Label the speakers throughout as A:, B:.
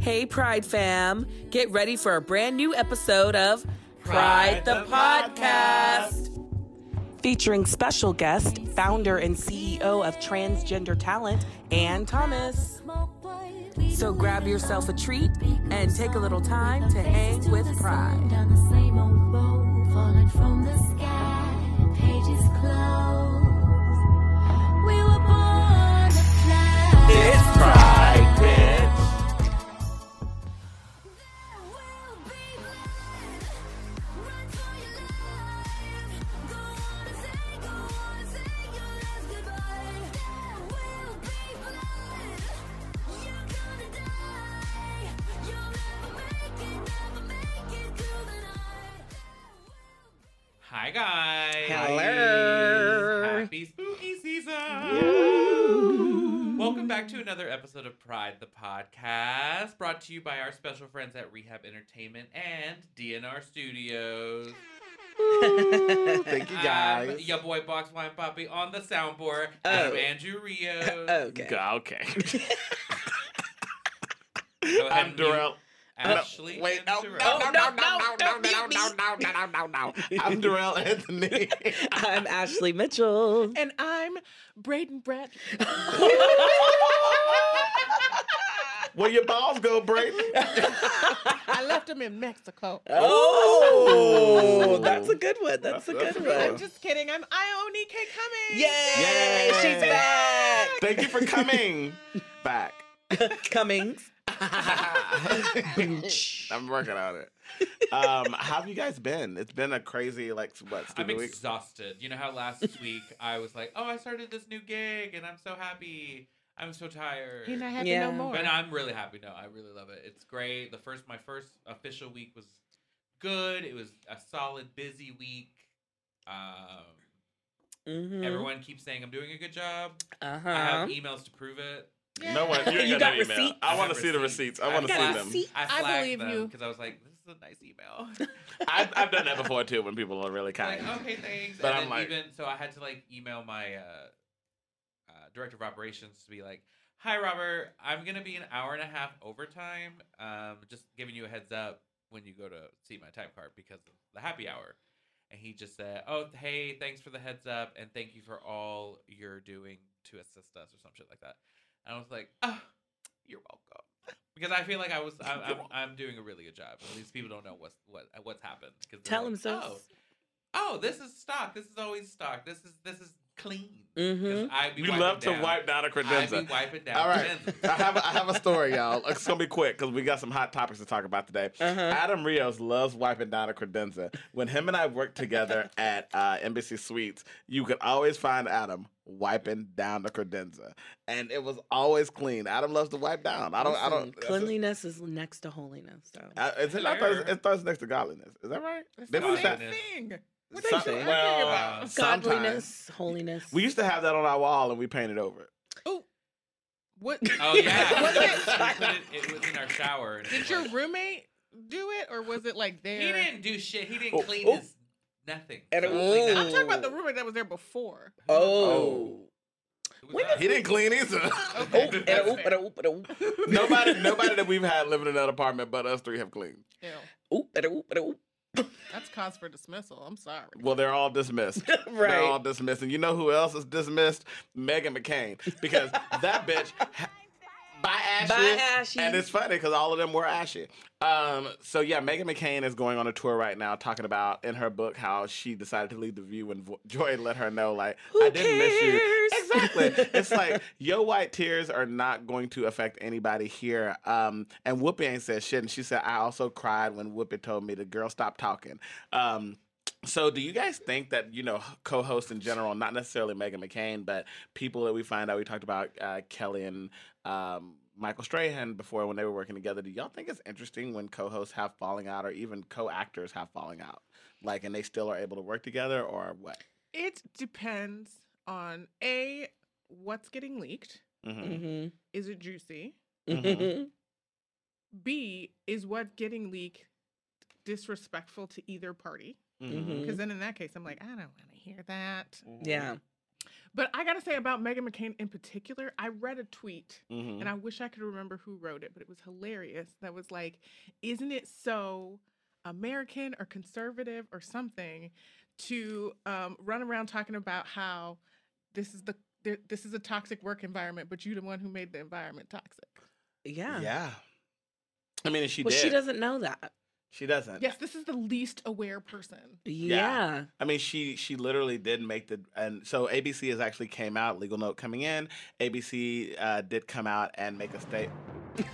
A: Hey, Pride fam. Get ready for a brand new episode of Pride, the, Podcast. Featuring special guest, founder and CEO of Transgender Talent, Ann Thomas. So grab yourself a treat and take a little time to hang with Pride.
B: Episode of Pride the Podcast, brought to you by our special friends at Rehab Entertainment and DNR Studios.
C: Thank you guys.
B: I'm your boy Boxed Wine Papi on the soundboard.
A: Oh.
B: I'm Andrew Rios.
A: Okay.
C: Okay.
B: Go ahead
C: I'm
B: and
C: Dorell.
B: Ashley.
C: Wait,
B: and
C: no,
B: Dorell.
C: no, no, no, no, no, no, no, no, no, no, no, no. I'm Dorell Anthony.
A: I'm Ashley Mitchell.
D: And I'm Braden Brett.
C: Where your balls go, Braden?
D: I left them in Mexico.
A: Oh, that's a good one. That's, a
C: That's-
A: good
C: that's
D: I'm just kidding. I'm Ionike Cummings.
A: Yay!
C: Yay!
A: She's back.
C: Thank you for coming back.
A: Cummings.
C: I'm working on it. Um, how have you guys been? It's been a crazy, like, what,
B: I'm
C: stupid week?
B: exhausted. You know how last week I was like, "Oh, I started this new gig and I'm so happy. I'm so tired."
D: You're not happy
A: Yeah.
D: no more.
B: But I'm really happy. No, I really love it. It's great. The first, my first official week was good. It was a solid, busy week. Um,
A: Mm-hmm.
B: Everyone keeps saying I'm doing a good job.
A: Uh
B: I have emails to prove it.
C: No one, you ain't
A: You
C: got,
A: got
C: no email.
A: receipts?
C: I
B: I
C: want to see the
B: receipts.
C: receipts. I want to see them.
A: receipts.
B: I,
D: I believe
B: them
D: you.
B: because I was like, "This is a nice email."
C: I've, I've done that before too when people are really kind.
B: like,
C: kind.
B: okay, thanks.
C: But
B: and
C: I'm like-
B: even so, I had to like email my uh, uh, director of operations to be like, "Hi, Robert, I'm gonna be an hour and a half overtime. Um, just giving you a heads up when you go to see my time card because of the happy hour." And he just said, "Oh, hey, thanks for the heads up, and thank you for all you're doing to assist us, or some shit like that." And I was like, "Oh, you're welcome." Because I feel like I was, I'm, I'm, I'm doing a really good job. At least people don't know what's what what's happened. 'cause they're
A: Tell
B: like,
A: him so.
B: "Oh, oh, this is stock. This is always stock. This is this is clean. 'Cause
A: Mhm.
B: I be
C: You love to
B: down.
C: wipe down a
B: I
C: credenza.
B: be wiping down.
C: All right,
B: credenzas.
C: I have I have a story, y'all. It's gonna be quick because we got some hot topics to talk about today.
A: Uh-huh.
C: Adam Rios loves wiping down a credenza. When him and I worked together at uh, Embassy Suites, you could always find Adam wiping down the credenza, and it was always clean. Adam loves to wipe down. I don't. I don't. that's just-
A: Cleanliness is next to holiness. So.
C: Uh, is it, I thought it's, it starts next to godliness. Is that right?
D: It's
C: Didn't
D: the same thing. What
C: Some-
D: are you arguing
C: well,
D: about?
B: uh,
C: sometimes.
A: Godliness, holiness.
C: We used to have that on our wall, and we painted over it.
D: Oh, what?
B: Oh yeah,
D: Was
B: we
D: it-
B: put it, it was in our shower.
D: Did
B: was
D: your
B: like-
D: roommate do it, or was it like there?
B: He didn't do shit. He didn't
C: Oh,
B: clean
C: oh.
B: his nothing.
A: And
B: So,
A: it-
B: like,
D: I'm talking about the roommate that was there before.
A: oh.
B: who
A: When?
C: He didn't clean either.
A: Oh,
D: Okay.
A: and a oop, and a oop, and a
C: nobody, nobody that we've had living in that apartment, but us three have cleaned.
D: Ew.
A: Oop, and a oop, and a oop.
D: That's cause for dismissal. I'm sorry.
C: Well, they're all dismissed. right. They're all dismissed. And you know who else is dismissed? Meghan McCain. Because that bitch. Bye, Ashy.
A: Bye, Ashy.
C: And it's funny because all of them were Ashy. Um, so yeah, Meghan McCain is going on a tour right now, talking about in her book how she decided to leave the View when Joy let her know, like,
A: Who
C: I didn't miss you. Exactly. it's like your white tears are not going to affect anybody here. Um, and Whoopi ain't said shit. And she said, I also cried when Whoopi told me the girl stopped talking. Um, so, do you guys think that you know co-hosts in general, not necessarily Meghan McCain, but people that we find out? We talked about uh, Kelly and um, Michael Strahan before when they were working together. Do y'all think it's interesting when co-hosts have falling out, or even co-actors have falling out, like, and they still are able to work together, or what?
D: It depends on a what's getting leaked.
C: Mm-hmm.
A: Mm-hmm.
D: Is it juicy?
A: Mm-hmm.
D: B is what getting leaked disrespectful to either party?
C: Mm-hmm.
D: Because then in that case, I'm like, I don't want to hear that.
A: Yeah.
D: But I gotta say about Meghan McCain in particular, I read a tweet
C: Mhm.
D: and I wish I could remember who wrote it, but it was hilarious. That was like, isn't it so American or conservative or something to um, run around talking about how this is the this is a toxic work environment, but you're the one who made the environment toxic.
A: Yeah.
C: Yeah. I mean, she
A: well,
C: did.
A: she doesn't know that.
C: She doesn't.
D: Yes, this is the least aware person.
A: Yeah.
C: I mean, she she literally did make the and so ABC has actually came out. Legal note coming in. ABC uh, did come out and make a state.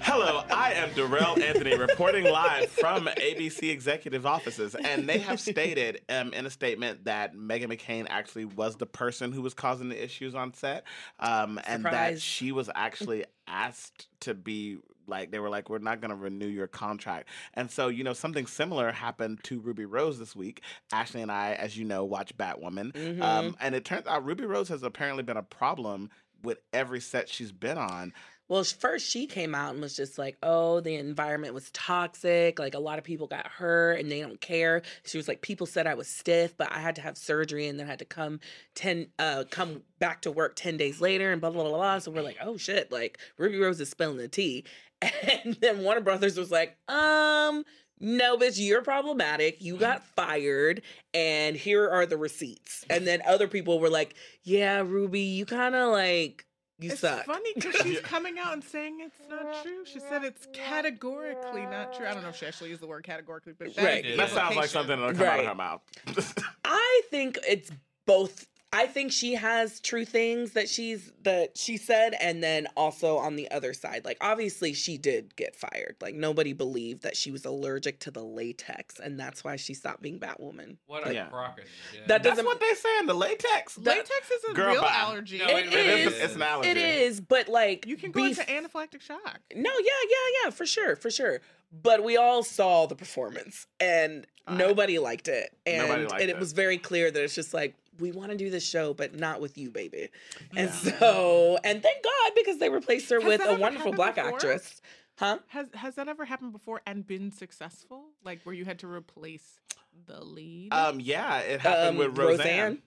C: Hello, I am Dorell Anthony reporting live from ABC executive offices, and they have stated um, in a statement that Meghan McCain actually was the person who was causing the issues on set, um, and that she was actually asked to be like they were like we're not going to renew your contract. And so you know something similar happened to ruby rose this week. Ashley and i as you know watch batwoman.
A: Mhm.
C: um, and it turns out ruby rose has apparently been a problem with every set she's been on
A: Well, first she came out and was just like, "Oh, the environment was toxic. Like a lot of people got hurt, and they don't care." She was like, "People said I was stiff, but I had to have surgery, and then I had to come ten, uh, come back to work ten days later, and blah blah blah blah." So we're like, "Oh shit!" Like Ruby Rose is spilling the tea, and then Warner Brothers was like, "Um." No, bitch, you're problematic. You got fired, and here are the receipts. And then other people were like, "Yeah, Ruby, you kind of like you
D: it's
A: suck."
D: funny because she's coming out and saying it's not true. She said it's categorically not true. I don't know if she actually used the word categorically, but that
A: Right.
C: that sounds like something that'll come out of her mouth
A: I think it's both. I think she has true things that she's that she said, and then also on the other side, like obviously she did get fired. Like nobody believed that she was allergic to the latex, and that's why she stopped being Batwoman.
B: What a
C: Yeah.
B: crock of.
A: That
C: that's
A: doesn't-
C: what they're saying the latex
D: Latex is a
C: Girl,
D: real
C: bye.
D: allergy.
B: No,
A: It
B: it really
A: is.
B: is.
C: it's an allergy
A: It is, but like
D: You can go
A: beef-
D: into anaphylactic shock.
A: No, yeah, yeah, yeah, for sure, for sure. But we all saw the performance, and
D: I-
A: nobody liked it, and
C: liked
A: and it
C: it.
A: was very clear that it's just like we want to do this show, but not with you, baby. And
D: Yeah.
A: so, and thank God because they replaced her
D: Has
A: with a wonderful black
D: before?
A: actress, huh?
D: Has has that ever happened before and been successful? Like where you had to replace the lead?
C: um yeah it happened
A: Um,
C: with roseanne,
A: Roseanne?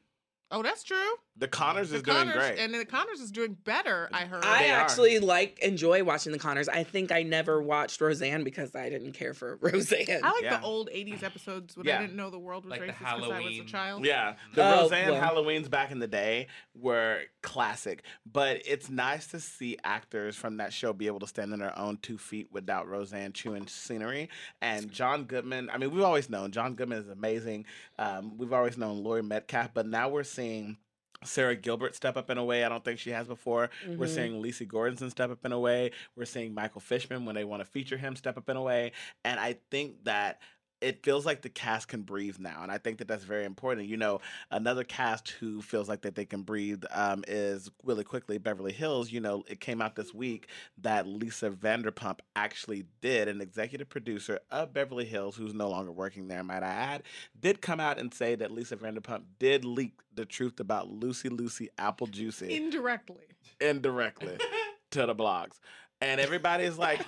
D: oh, that's true.
C: The conners
D: The
C: is doing
D: Conners,
C: great
D: and the Conners is doing better. I heard.
A: I
C: They are.
A: actually like enjoy watching the Conners. I think I never watched Roseanne because I didn't care for Roseanne.
D: I like
C: Yeah.
D: the old '80s episodes when
C: Yeah.
D: I didn't know the world was
B: Like
D: racist because I was a child.
C: Yeah, the
A: Oh,
C: Roseanne
A: well.
C: Halloweens back in the day were classic, but it's nice to see actors from that show be able to stand on their own two feet without Roseanne chewing scenery. And John Goodman, I mean, we've always known John Goodman is amazing. Um, we've always known Laurie Metcalf, but now we're seeing. Sara Gilbert step up in a way I don't think she has before. We're
A: Mhm.
C: seeing Lecy Goranson step up in a way. We're seeing Michael Fishman when they want to feature him step up in a way. And I think that it feels like the cast can breathe now, and I think that that's very important. You know, another cast who feels like that they can breathe um, is really quickly Beverly Hills. You know, it came out this week that Lisa Vanderpump actually did, an executive producer of Beverly Hills, who's no longer working there, might I add, did come out and say that Lisa Vanderpump did leak the truth about Lucy Lucy Apple Juicy
D: Indirectly.
C: indirectly to the blogs, and everybody's like,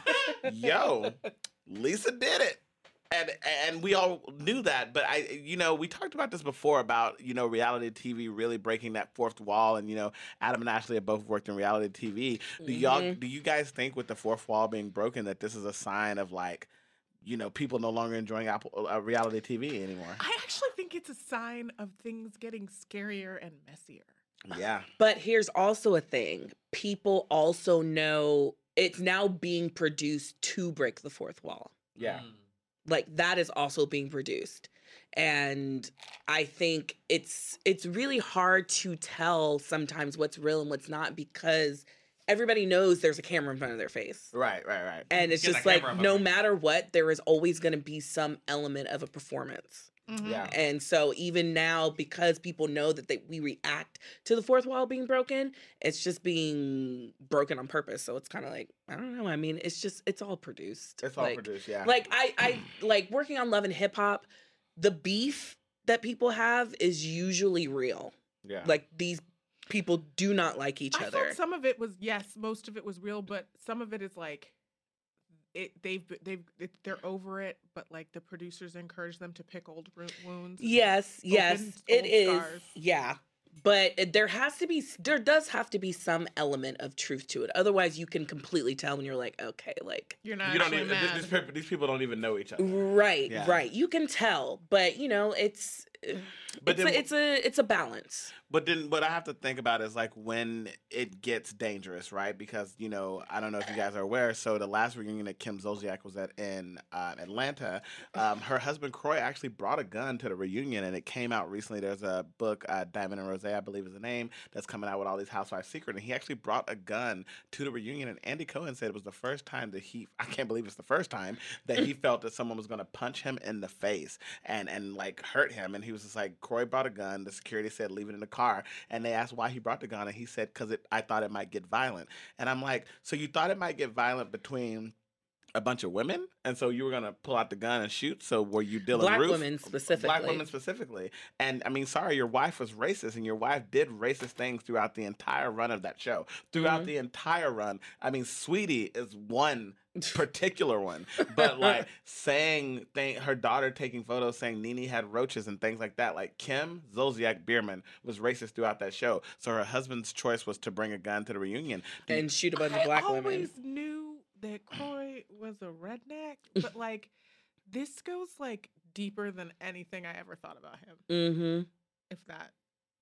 C: "Yo, Lisa did it." And, and we all knew that, but I, you know, we talked about this before about, you know, reality TV really breaking that fourth wall. And, you know, Adam and Ashley have both worked in reality TV. Do y'all,
A: Mhm.
C: do you guys think with the fourth wall being broken that this is a sign of like, you know, people no longer enjoying Apple, uh, reality TV anymore?
D: I actually think it's a sign of things getting scarier and messier.
C: Yeah.
A: But here's also a thing people also know it's now being produced to break the fourth wall.
C: Yeah.
B: Mm.
A: Like that is also being produced. And I think it's it's really hard to tell sometimes what's real and what's not because everybody knows there's a camera in front of their face.
C: Right, right, right.
A: And it's
B: Get
A: just like no matter what, there is always going to be some element of a performance.
D: Mhm.
C: Yeah.
A: And so even now, because people know that they, we react to the fourth wall being broken, it's just being broken on purpose. So it's kind of like I don't know. I mean, it's just it's all produced.
C: It's all
A: like,
C: produced, yeah.
A: Like I I like working on Love and Hip Hop. The beef that people have is usually real.
C: yeah.
A: Like these people do not like each
D: I
A: other.
D: thought some of it was yes, most of it was real, but some of it is like it. They've they've it, they're over it, but like the producers encourage them to pick old ru- wounds. and
A: Yes, yes,
D: open
A: it
D: old
A: is. Yeah. but uh, there has to be there does have to be some element of truth to it otherwise you can completely tell when you're like okay like
D: You're not
C: you don't even
D: mad.
C: these, people, these people don't even know each other.
A: right
C: Yeah.
A: right you can tell but you know it's uh,
C: But
A: it's,
C: then
A: a, it's a it's a balance
C: But then what I have to think about is like when it gets dangerous, right? Because you know I don't know if you guys are aware. So the last reunion that Kim Zolciak was at in uh, Atlanta, um, her husband Kroy actually brought a gun to the reunion, and it came out recently. There's a book, uh, Diamond and Rose, I believe is the name, that's coming out with all these housewives secret, and he actually brought a gun to the reunion. And Andy Cohen said it was the first time that he, I can't believe it's the first time that he felt that someone was going to punch him in the face and and like hurt him, and he was just like, Kroy brought a gun. The security said leave it in the car, and they asked why he brought the gun, and he said because it I thought it might get violent, and I'm like, so you thought it might get violent between a bunch of women, and so you were gonna pull out the gun and shoot. So were you dealing with
A: black
C: Ruth?
A: women specifically
C: Black women specifically, and I mean, sorry, your wife was racist, and your wife did racist things throughout the entire run of that show. Throughout
A: Mhm.
C: the entire run, I mean, Sweetie is one particular one, but like saying thing, her daughter taking photos saying NeNe had roaches and things like that. Like Kim Zolciak Biermann was racist throughout that show, so her husband's choice was to bring a gun to the reunion.
A: And shoot a bunch
D: I
A: of black women.
D: always
A: women
D: knew that Kroy was a redneck, but like this goes like deeper than anything I ever thought about him.
A: mm-hmm
D: If that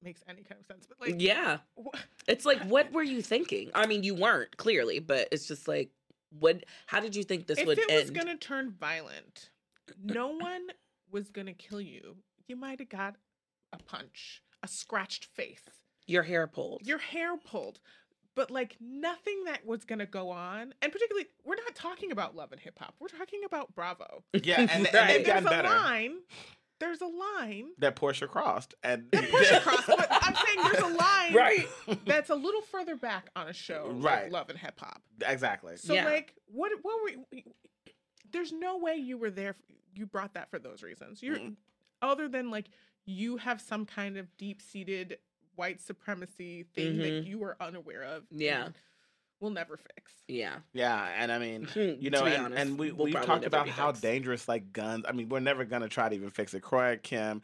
D: makes any kind of sense, but like
A: yeah
D: wh-
A: it's like what were you thinking i mean you weren't clearly but it's just like what how did you think this
D: if
A: would
D: it was
A: end
D: gonna turn violent, no one was gonna kill you. You might have got a punch, a scratched face,
A: your hair pulled
D: your hair pulled. But like nothing that was gonna go on, and particularly, we're not talking about love and hip hop. We're talking about Bravo.
C: yeah, and, and
A: Right.
C: they've
D: If there's a
C: better.
D: line, there's a line
C: That Porsha crossed, and
D: that Porsha crossed. But I'm saying there's a line
A: right
D: that's a little further back on a show
C: Right.
D: like Love and Hip Hop.
C: exactly.
D: So
A: Yeah.
D: like, what what were? you- There's no way you were there. You brought that for those reasons. You're
C: Mm-mm.
D: other than like you have some kind of deep seated white supremacy thing that
A: Mhm.
D: you are unaware of.
A: Yeah.
D: We'll never fix.
A: yeah
C: Yeah, and I mean,
A: you
C: you know, and, and we we talked about how dangerous like guns. I mean, we're never gonna try to even fix it. Kroy, Kim,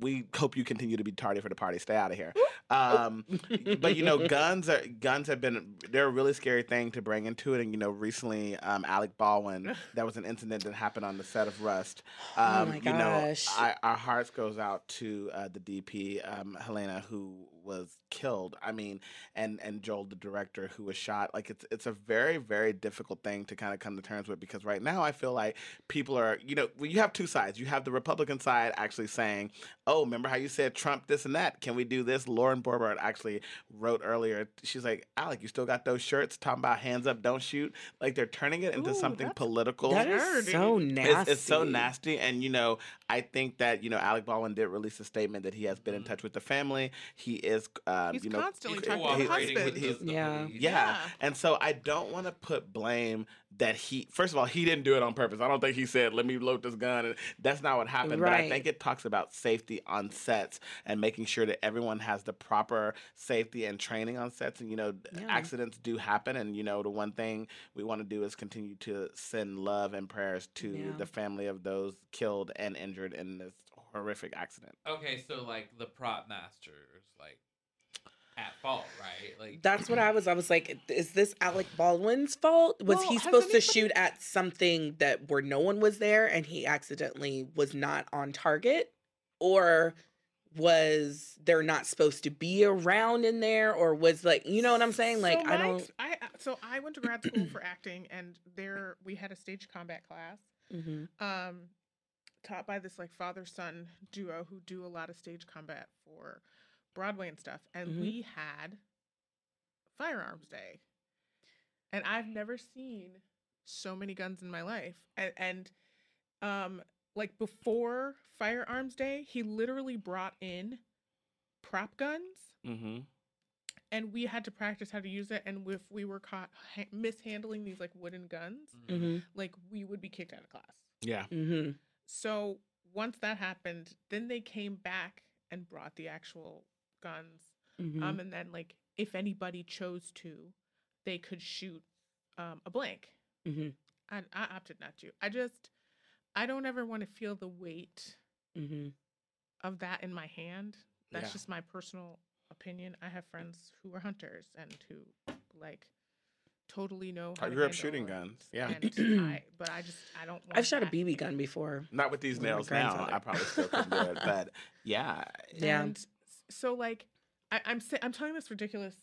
C: we hope you continue to be tardy for the party. Stay out of here. Um, but you know, guns are guns have been they're a really scary thing to bring into it. And you know, recently, um, Alec Baldwin, there was an incident that happened on the set of Rust.
A: Oh
C: Um,
A: my
C: You know,
A: gosh.
C: I, our hearts goes out to uh, the DP, um, Halyna, who was killed. I mean, and and Joel, the director, who was shot. Like it's it's a very very difficult thing to kind of come to terms with because right now I feel like people are you know well, you have two sides. You have the Republican side actually saying, "Oh, remember how you said Trump this and that? Can we do this?" Lauren Boebert actually wrote earlier. She's like, "Alec, you still got those shirts talking about hands up, don't shoot." Like they're turning it into
D: Ooh,
C: something political.
A: that is so nasty
C: It's, it's so nasty, and you know, I think that you know Alec Baldwin did release a statement that he has been in touch with the family. He is, um,
D: He's
C: you know,
D: constantly
B: He's
D: talking to
C: he's-
B: cooperating with
D: husbands.
C: he's-
B: the, the
A: Yeah.
C: yeah.
D: Yeah.
C: And so I don't want to put blame that he. First of all, he didn't do it on purpose. I don't think he said, "Let me load this gun." And that's not what happened. But I think it talks about safety on sets and making sure that everyone has the proper safety and training on sets. And you know,
A: Yeah.
C: accidents do happen. And you know, the one thing we want to do is continue to send love and prayers to
A: Yeah.
C: the family of those killed and injured in this horrific accident.
B: Okay, so like the prop masters, like at fault, right? Like
A: That's what I was. I was like, is this Alec Baldwin's fault? Was
D: Well,
A: he
D: has
A: supposed to shoot at something that where no one was there and he accidentally was not on target? Or was there not supposed to be around in there? Or was like, you know what I'm saying? Like,
D: So
A: I don't.
D: I uh, so I went to grad school for acting, and there we had a stage combat class,
A: Mhm.
D: um, taught by this like father son duo who do a lot of stage combat for Broadway and stuff, and
A: Mhm.
D: we had firearms day, and I've never seen so many guns in my life, and, and um, like before firearms day, he literally brought in prop guns
C: Mm-hmm.
D: and we had to practice how to use it and if we were caught ha- mishandling these like wooden guns
B: mhm.
A: Mhm.
D: like we would be kicked out of class
C: Yeah.
A: Mhm.
D: so once that happened then they came back and brought the actual guns
A: Mhm.
D: um and then like if anybody chose to they could shoot um a blank
A: Mhm.
D: I, I opted not to i just i don't ever want to feel the weight
A: Mhm.
D: of that in my hand that's
C: Yeah.
D: just my personal opinion. I have friends who are hunters and who like totally know how
C: I
D: to
C: grew up shooting
D: it.
C: guns. Yeah.
D: And I, but I just I don't. Want
A: I've shot a. BB gun before.
C: Not with these nails now. I probably still couldn't do it. But yeah.
A: Yeah.
D: And s- so like I, I'm sa- I'm telling this ridiculous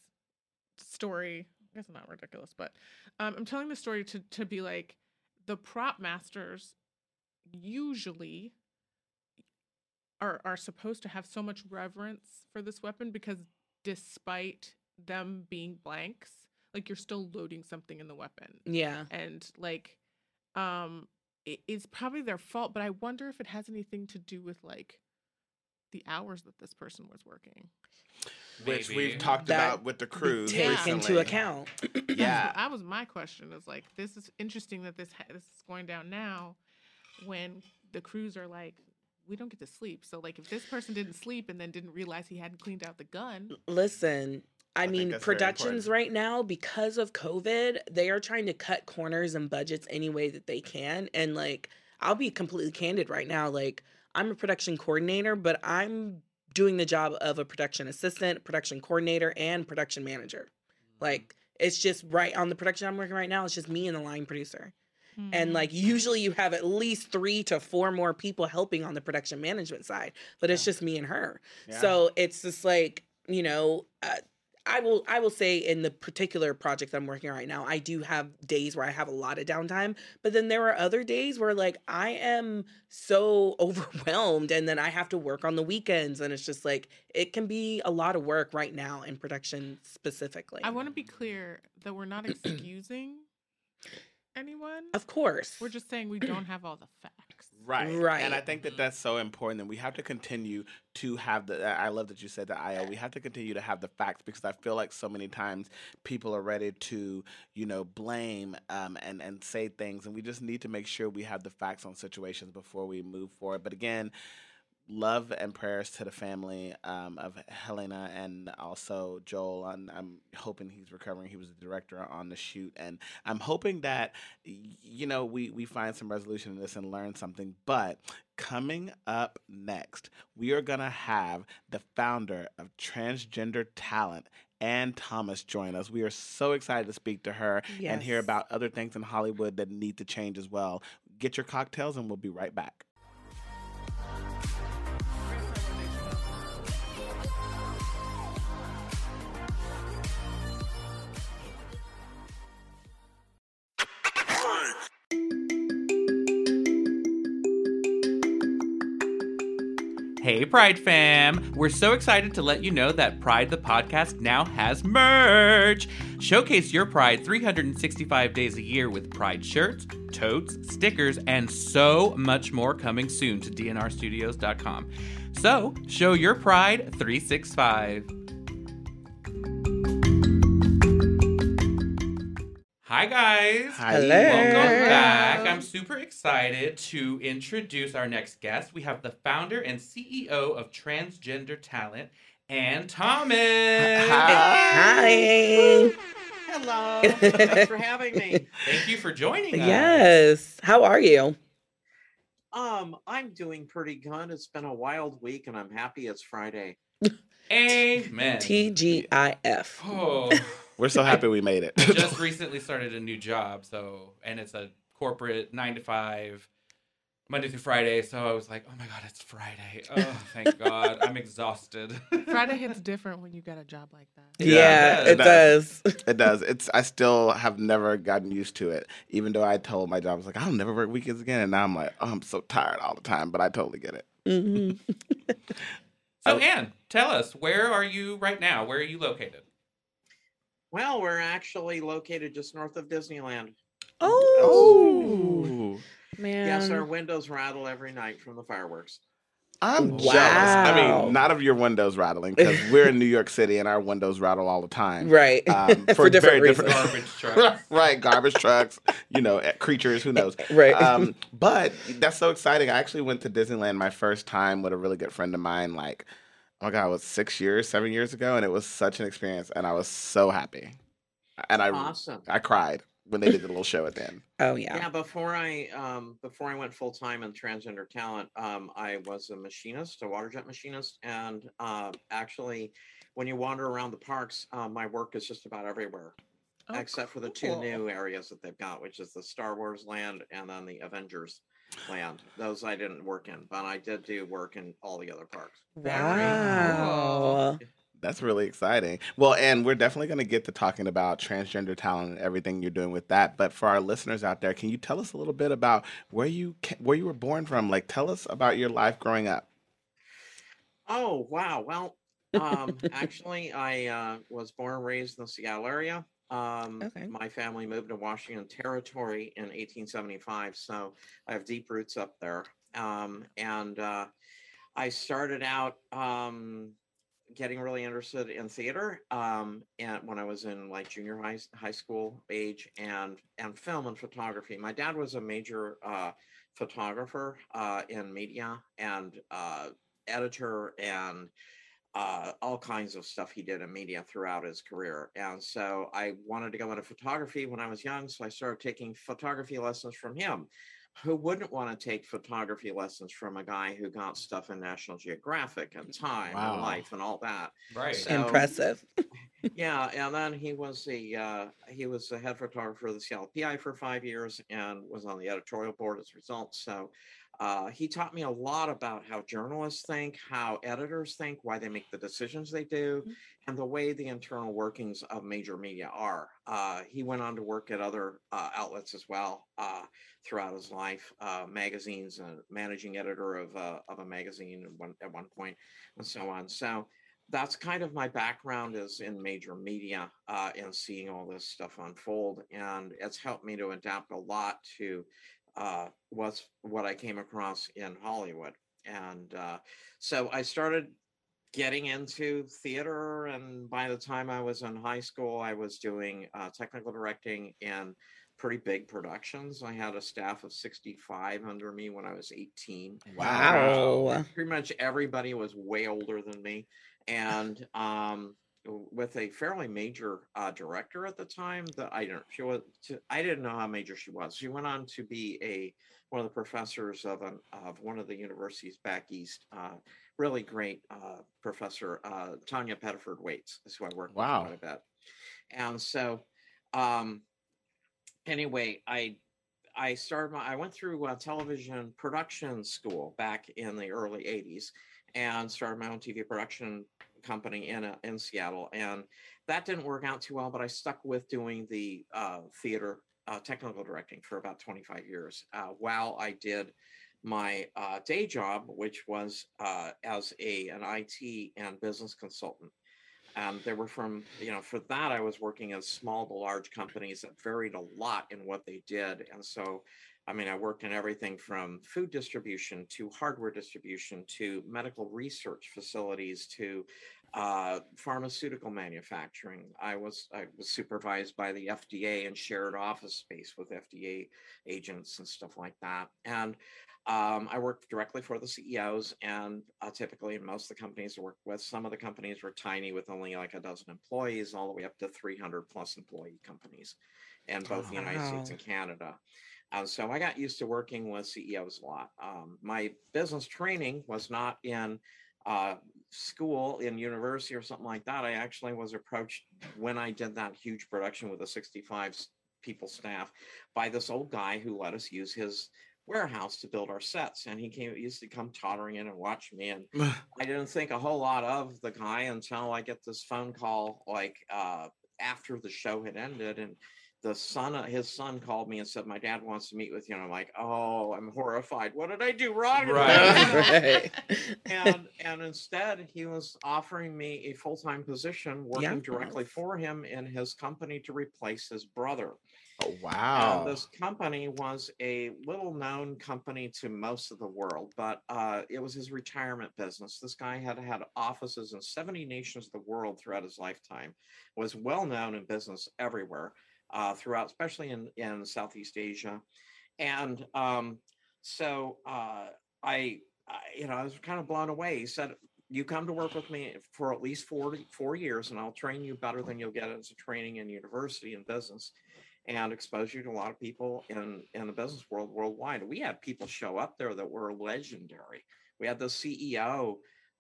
D: story. I guess not ridiculous, but um, I'm telling the story to to be like the prop masters usually are are supposed to have so much reverence for this weapon because despite them being blanks, like you're still loading something in the weapon
A: Yeah.
D: and like um it, it's probably their fault but i wonder if it has anything to do with like the hours that this person was working
C: Which we've talked
A: That
C: about with the crew.
D: take
A: Take into account.
C: Yeah.
D: that was my question is like this is interesting that this ha- this is going down now when the crews are like we don't get to sleep so like if this person didn't sleep and then didn't realize he hadn't cleaned out the gun
A: Listen, I,
C: I
A: mean, productions right now, because of COVID, they are trying to cut corners and budgets any way that they can. And like, I'll be completely candid right now. Like, I'm a production coordinator, but I'm doing the job of a production assistant, production coordinator, and production manager. Like, it's just right on the production I'm working right now. It's just me and the line producer. And
D: Mhm.
A: like usually you have at least three to four more people helping on the production management side, but it's just me and her.
C: Yeah.
A: So it's just like you know, uh, I will I will say in the particular project I'm working on right now, I do have days where I have a lot of downtime, but then there are other days where like I am so overwhelmed, and then I have to work on the weekends, and it's just like it can be a lot of work right now in production specifically.
D: i want to be clear that we're not excusing anyone.
A: Of course,
D: we're just saying we don't have all the facts
C: Right.
A: Right.
C: And I think that that's so important that we have to continue to have the I love that you said that IO. We have to continue to have the facts because I feel like so many times people are ready to, you know, blame um, and and say things and we just need to make sure we have the facts on situations before we move forward. But again, love and prayers to the family um, of Halyna and also Joel. And I'm hoping he's recovering. He was the director on the shoot, and I'm hoping that you know we we find some resolution in this and learn something. But coming up next, we are gonna have the founder of Transgender Talent. Ann Thomas join us. We are so excited to speak to her and hear about other things in Hollywood that need to change as well. Get your cocktails, and we'll be right back.
B: Hey, Pride fam! We're so excited to let you know that Pride the Podcast now has merch! Showcase your pride 365 days a year with Pride shirts, totes, stickers, and so much more coming soon to dnrstudios.com. So, show your pride 365. Hi, guys!
A: Hello.
B: Welcome back. I'm super excited to introduce our next guest. We have the founder and CEO of Transgender Talent, Ann Thomas.
A: Hi.
E: Hello. Thanks for having me.
B: Thank you for joining us.
A: Yes. How are you?
E: Um, I'm doing pretty good. It's been a wild week and I'm happy it's Friday.
B: Amen.
A: TGIF.
B: Oh,
C: We're so happy we made it.
B: I just recently started a new job, so and it's a corporate nine to five, Monday through Friday. So I was like, oh my god, it's Friday. Oh, thank God. I'm exhausted.
D: friday hits different when you got a job like that
A: Yeah,
B: Yeah,
A: it
C: it
A: does.
C: It does. It's. I still have never gotten used to it. Even though I told my job, I was like, I'll never work weekends again. And now I'm like, oh, I'm so tired all the time. But I totally get it.
A: hmm
B: So Ann, tell us where are you right now? Where are you located?
E: Well, we're actually located just north of Disneyland.
A: Oh,
C: Ooh.
A: man.
E: Yes, our windows rattle every night from the fireworks.
C: I'm
B: Wow.
C: jealous. I mean, not of your windows rattling because we're in New York City and our windows rattle all the time.
A: Right.
C: Um,
A: For different
C: very
A: reasons.
B: Garbage trucks.
C: right, garbage trucks. You know, eh, creatures. Who knows?
A: Right.
C: um, but that's so exciting. I actually went to Disneyland my first time with a really good friend of mine. Like, oh my god, it was six years, seven years ago, and it was such an experience, and I was so happy. And I,
E: Awesome.
C: I cried when they did the little show at the end.
A: oh yeah.
E: Yeah, before I um before I went full time in transgender talent, um I was a machinist, a water jet machinist, and uh, actually when you wander around the parks, uh, my work is just about everywhere,
D: Oh,
E: except for the two new areas that they've got, which is the Star Wars land and then the Avengers land. Those I didn't work in, but I did do work in all the other parks.
A: Wow.
C: That's really exciting. Well, and we're definitely going to get to talking about transgender talent and everything you're doing with that. But for our listeners out there, can you tell us a little bit about where you where you were born from? Like, tell us about your life growing up.
E: Oh wow! Well, um, actually, I uh, was born and raised in the Seattle area. Um,
A: Okay.
E: My family moved to Washington Territory in 1875, so I have deep roots up there. Um, and uh, I started out um, getting really interested in theater um, and when I was in like junior high high school age and and film and photography. My dad was a major uh, photographer uh, in media and uh, editor and uh, all kinds of stuff he did in media throughout his career. And so I wanted to go into photography when I was young. So I started taking photography lessons from him. Who wouldn't want to take photography lessons from a guy who got stuff in National Geographic and Time
C: Wow.
E: and Life and all that?
B: Right.
E: So-
A: Impressive.
E: yeah, and then he was the uh, he was the head photographer of the Seattle PI for five years and was on the editorial board as a result. So uh, he taught me a lot about how journalists think, how editors think, why they make the decisions they do,
A: Mhm.
E: and the way the internal workings of major media are. Uh, he went on to work at other uh, outlets as well uh, throughout his life, uh, magazines and managing editor of uh, of a magazine at one, at one point, and so on. So that's kind of my background is in major media uh, and seeing all this stuff unfold and it's helped me to adapt a lot to uh, what's what i came across in hollywood. And uh, so i started getting into theater and by the time i was in high school i was doing uh, technical directing in pretty big productions. I had a staff of 65 under me when i was 18
A: Wow.
E: pretty much everybody was way older than me. And um with a fairly major uh, director at the time that I don't she was to, I didn't know how major she was. She went on to be a one of the professors of an of one of the universities back east. Uh, really great uh, professor uh, Tanya Pettiford Wates is who I work
C: Wow.
E: with quite a bit. And so um anyway, I I started my I went through television production school back in the early 80s and started my own TV production company in uh, in Seattle and that didn't work out too well but I stuck with doing the uh, theater uh, technical directing for about 25 years uh, while I did my uh, day job which was uh, as a an IT and business consultant um, they were from, you know, for that I was working at small to large companies that varied a lot in what they did. And so, I mean, I worked in everything from food distribution to hardware distribution to medical research facilities to uh, pharmaceutical manufacturing. I was I was supervised by the FDA and shared office space with FDA agents and stuff like that. And um, I worked directly for the CEOs, and uh, typically most of the companies I worked with, some of the companies were tiny with only like a dozen employees, all the way up to 300 plus employee companies in both the United States and Canada. And so I got used to working with CEOs a lot. Um, my business training was not in uh, school, in university, or something like that. I actually was approached when I did that huge production with a 65 people staff by this old guy who let us use his warehouse to build our sets and he came he used to come tottering in and watch me and i didn't think a whole lot of the guy until i get this phone call like uh after the show had ended and the son his son called me and said my dad wants to meet with you and i'm like oh i'm horrified what did i do wrong
B: Right.
A: right.
E: and and instead he was offering me a full-time position working
A: Yeah.
E: directly for him in his company to replace his brother
C: Oh,
E: and
C: wow.
E: this company was a little known company to most of the world, but uh, it was his retirement business. This guy had had offices in 70 nations of the world throughout his lifetime, was well known in business everywhere uh, throughout, especially in, in Southeast Asia. And um, so uh, I, I, you know, I was kind of blown away. He said, you come to work with me for at least four, four years and I'll train you better than you'll get as a training in university and business and expose you to a lot of people in in the business world worldwide. We had people show up there that were legendary. We had the CEO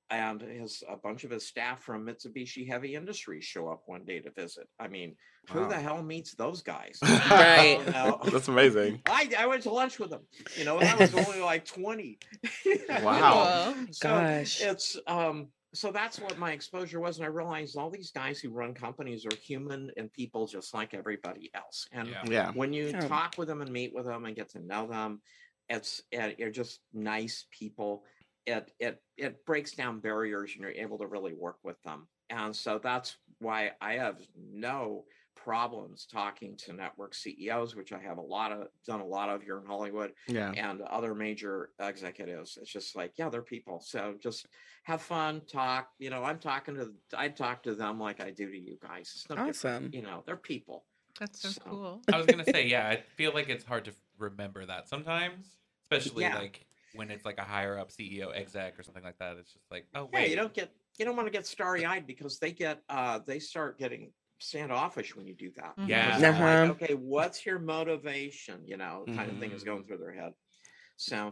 E: and his a bunch of his staff from Mitsubishi Heavy Industries show up one day to visit. I mean, who the hell meets those guys?
A: Right.
E: You?
C: That's amazing.
E: I, I went to lunch with them, you know, and I was only like 20.
C: Wow.
D: Cool.
E: So
A: Gosh.
E: it's um so that's what my exposure was, and I realized all these guys who run companies are human and people just like everybody else. And
B: Yeah.
C: Yeah.
E: when you
A: Yeah.
E: talk with them and meet with them and get to know them, it's it, you're just nice people. It it it breaks down barriers and you're able to really work with them. And so that's why I have no problems talking to network CEOs, which I have a lot of done a lot of here in Hollywood
C: Yeah.
E: and other major executives. It's just like, yeah, they're people. So just have fun, talk. You know, I'm talking to I talk to them like I do to you guys. It's no different.
A: Awesome.
E: You know, they're people.
D: That's so
E: So-
D: cool.
B: I was gonna say, yeah, I feel like it's hard to remember that sometimes, especially
E: Yeah.
B: like when it's like a higher up CEO, exec, or something like that. It's just like, oh
E: Yeah,
B: wait,
E: you don't get you don't want to get starry eyed because they get uh they start getting standoffish when you do that.
D: Mhm.
B: Yeah.
A: Uh-huh.
E: Like, okay, what's your motivation? You know, kind of thing is going through their head. So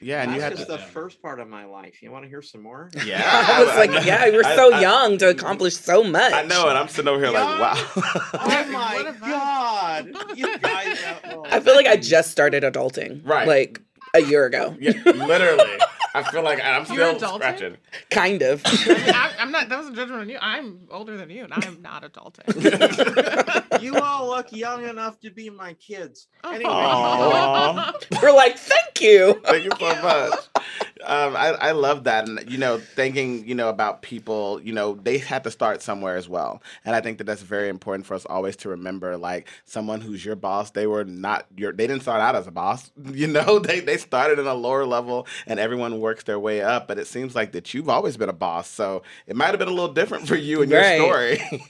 C: Yeah. And you
E: that's
C: had
E: just
C: to.
E: the first part of my life. You want to hear some more?
C: Yeah.
A: I was like, yeah, you were so
C: I-
A: young to accomplish so much.
C: I know, and I'm sitting over here like, wow.
E: Oh my god! You guys, oh,
A: I feel like I just started adulting.
C: Right.
A: Like a year ago.
C: yeah, literally. I feel like I'm
D: You're
C: still
D: adulting?
C: scratching.
A: Kind of.
D: I mean, I, I'm not. That was a judgment on you. I'm older than you, and I'm not adulting.
E: you all look young enough to be my kids. Oh. Anyway,
C: Aw.
A: we're like, thank you.
C: Thank you so much. Um, I, I love that. And, you know, thinking, you know, about people, you know, they had to start somewhere as well. And I think that that's very important for us always to remember, like, someone who's your boss, they were not your, they didn't start out as a boss. You know, they, they started in a lower level and everyone works their way up. But it seems like that you've always been a boss. So it might have been a little different for you and
A: Right.
C: your story.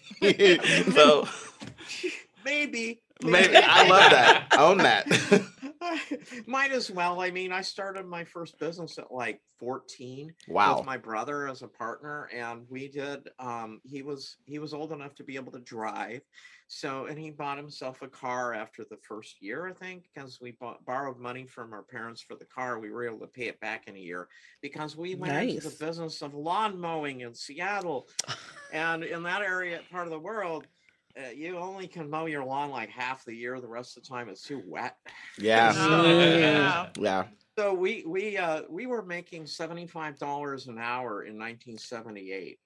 C: so
E: maybe.
C: maybe I love that. Own that.
E: Might as well. I mean, I started my first business at like 14
C: wow.
E: with my brother as a partner, and we did. Um, he was he was old enough to be able to drive, so and he bought himself a car after the first year, I think, because we bought, borrowed money from our parents for the car. We were able to pay it back in a year because we went into the business of lawn mowing in Seattle, and in that area part of the world. Uh, you only can mow your lawn like half the year. The rest of the time it's too wet.
C: Yeah.
D: Yeah.
C: Yeah.
E: So we we uh we were making seventy five dollars an hour in nineteen seventy eight.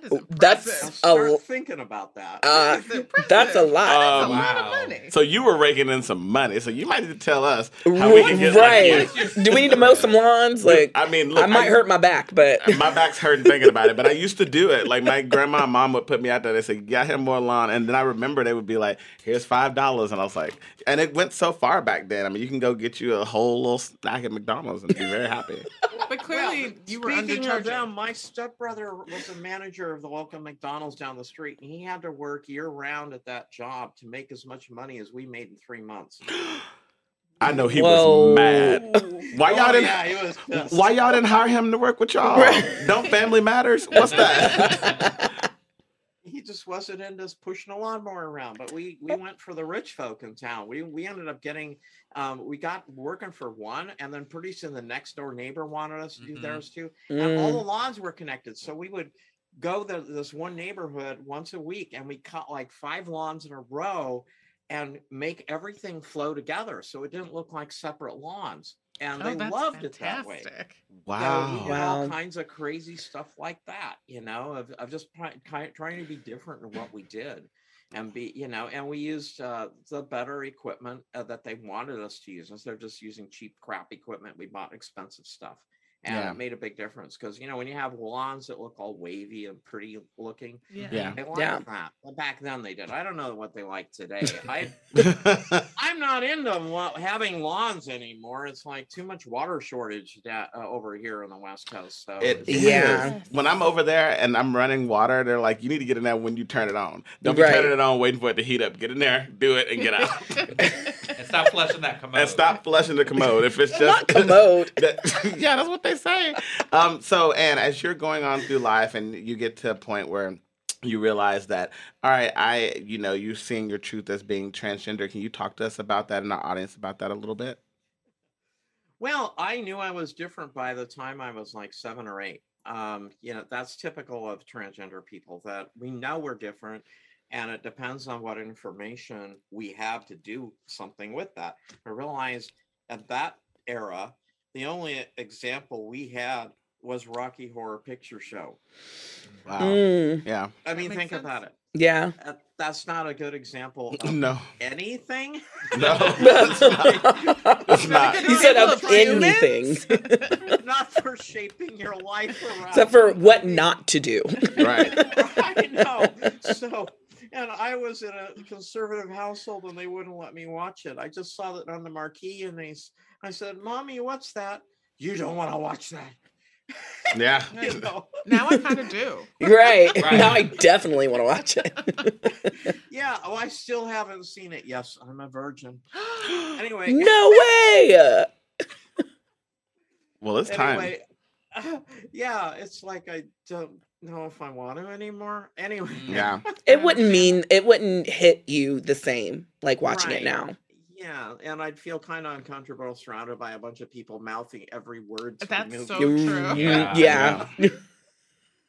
D: That is
A: Oh, that's a
E: Start thinking about that.
A: Uh,
D: That's
A: a lot.
D: That's a
C: Um,
D: lot of money.
C: So you were raking in some money. So you might need to tell us how we can get
A: right.
C: Like,
A: Do we need to mow some lawns? Like,
C: I mean, look,
A: I might hurt my back, but
C: My back's hurting thinking about it, but I used to do it. Like my grandma and mom would put me out there. They say, "Got him more lawn," and then I remember they would be like, "Here's five dollars," and I was like, and it went so far back then. I mean, you can go get you a whole little snack at McDonald's and be very happy.
D: But clearly,
E: Well,
D: you were
E: speaking
D: undercharging.
E: them, my stepbrother was a manager of the local McDonald's down the street, and he had to work year round at that job to make as much money as we made in three months.
C: I know he
A: Whoa.
C: was mad. Why y'all
E: Oh,
C: didn't?
E: yeah, he was.
C: Why y'all didn't hire him to work with y'all?
A: Right.
C: Don't family matters? What's that?
E: he just wasn't into us pushing a lawnmower around. But we we went for the rich folk in town. We we ended up getting um we got working for one, and then pretty soon the next door neighbor wanted us to do
B: Mhm.
E: theirs too. And all
A: Mm.
E: the lawns were connected, so we would go to this one neighborhood once a week, and we cut like five lawns in a row. And make everything flow together, so it didn't look like separate lawns, and
D: oh,
E: they
D: that's
E: loved it that way.
D: fantastic.
E: So we
C: Wow.
E: did all kinds of crazy stuff like that, you know, of, of just try, ki- trying to be different in what we did and be, you know, and we used uh, the better equipment uh, that they wanted us to use instead of just using cheap crap equipment. We bought expensive stuff. And
C: Yeah.
E: it made a big difference because, you know, when you have lawns that look all wavy and pretty looking,
D: Yeah.
C: Yeah.
E: they like
A: Yeah.
E: that. Well, back then they did. I don't know what they like today. I I'm not into having lawns anymore. It's like too much water shortage da- uh, over here on the west coast. So
C: It
E: it's-
A: Yeah.
C: is. When I'm over there and I'm running water, they're like, "You need to get in there when you turn it on. Don't be
A: Right.
C: turning it on, waiting for it to heat up. Get in there, do it, and get out,
B: and stop flushing that commode.
C: and stop flushing the commode. If it's just
A: Not commode.
C: That- yeah, that's what they say. Um, so, and as you're going on through life, and you get to a point where you realize that, all right, I, you know, you're seeing your truth as being transgender. Can you talk to us about that and our audience about that a little bit?
E: Well, I knew I was different by the time I was like seven or eight. um, you know, that's typical of transgender people that we know we're different, and it depends on what information we have to do something with that. I realized at that era, the only example we had was Rocky Horror Picture Show.
C: Wow.
F: Mm,
C: Yeah.
E: I mean, think
D: sense.
E: about it.
F: yeah.
E: Uh, That's not a good example of
C: No.
E: anything.
C: No. it's not. It's not.
F: You said of
D: of
F: anything
E: not for shaping your life around.
F: except for what not to do.
C: Right.
E: I know. So, and I was in a conservative household and they wouldn't let me watch it. I just saw that on the marquee and they, s- I said, "Mommy, what's that?" You don't want to watch that.
C: Yeah.
E: You know.
D: Now I kind of do.
F: right.
B: Right.
F: Now I definitely want to watch it.
E: Yeah. Oh, I still haven't seen it. Yes, I'm a virgin. Anyway.
F: no way.
C: Well, it's time.
E: anyway, yeah, it's like I don't know if I want to anymore. Anyway.
C: Yeah.
F: It wouldn't mean it wouldn't hit you the same like watching
E: Right.
F: it now.
E: Yeah, and I'd feel kind of uncomfortable surrounded by a bunch of people mouthing every word. To the
D: That's
E: movie.
D: so true.
B: Yeah.
F: Yeah.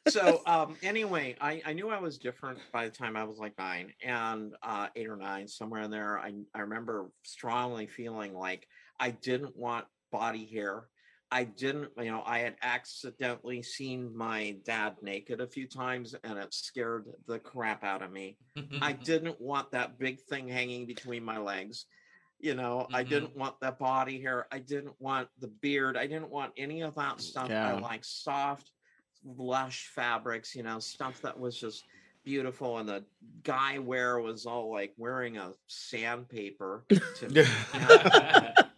E: so um anyway I, I knew i was different by the time i was like nine and uh eight or nine somewhere in there i, I remember strongly feeling like i didn't want body hair i didn't you know i had accidentally seen my dad naked a few times and it scared the crap out of me i didn't want that big thing hanging between my legs you know i
B: Mhm.
E: didn't want that body hair i didn't want the beard i didn't want any of that stuff
C: Yeah.
E: i like soft lush fabrics you know stuff that was just beautiful and the guy wear was all like wearing a sandpaper to me,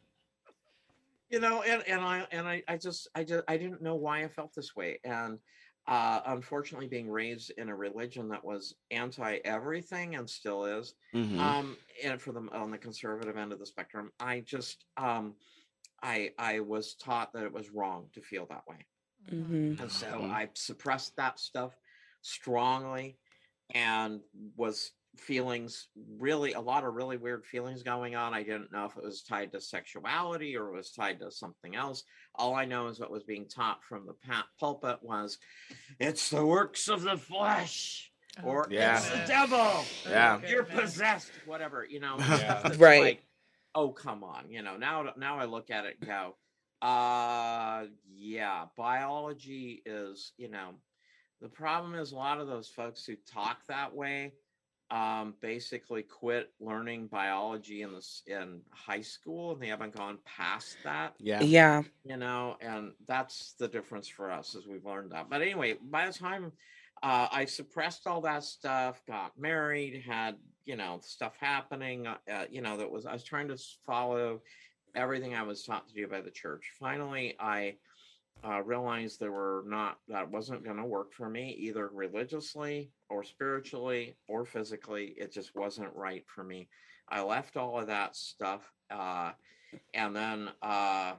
E: you know and, and i and I, I just i just i didn't know why i felt this way and uh unfortunately being raised in a religion that was anti everything and still is
C: Mhm.
E: um and for them on the conservative end of the spectrum i just um i i was taught that it was wrong to feel that way
F: Mhm.
E: and so
C: Mhm.
E: i suppressed that stuff strongly and was feelings really a lot of really weird feelings going on i didn't know if it was tied to sexuality or it was tied to something else all i know is what was being taught from the pulpit was it's the works of the flesh or
C: Yeah.
E: it's the devil
C: Yeah.
E: you're possessed whatever you know
B: Yeah.
F: Right.
E: like, oh come on you know now now i look at it and go uh yeah biology is you know the problem is a lot of those folks who talk that way um basically quit learning biology in this in high school and they haven't gone past that
C: Yeah.
F: Yeah.
E: you know, and that's the difference for us as we've learned that. But anyway, by the time uh, I suppressed all that stuff, got married, had you know stuff happening, uh, uh, you know, that was I was trying to follow everything I was taught to do by the church. Finally, I uh, realized there were not that wasn't going to work for me either religiously or spiritually or physically. It just wasn't right for me. I left all of that stuff, uh, and then. Uh,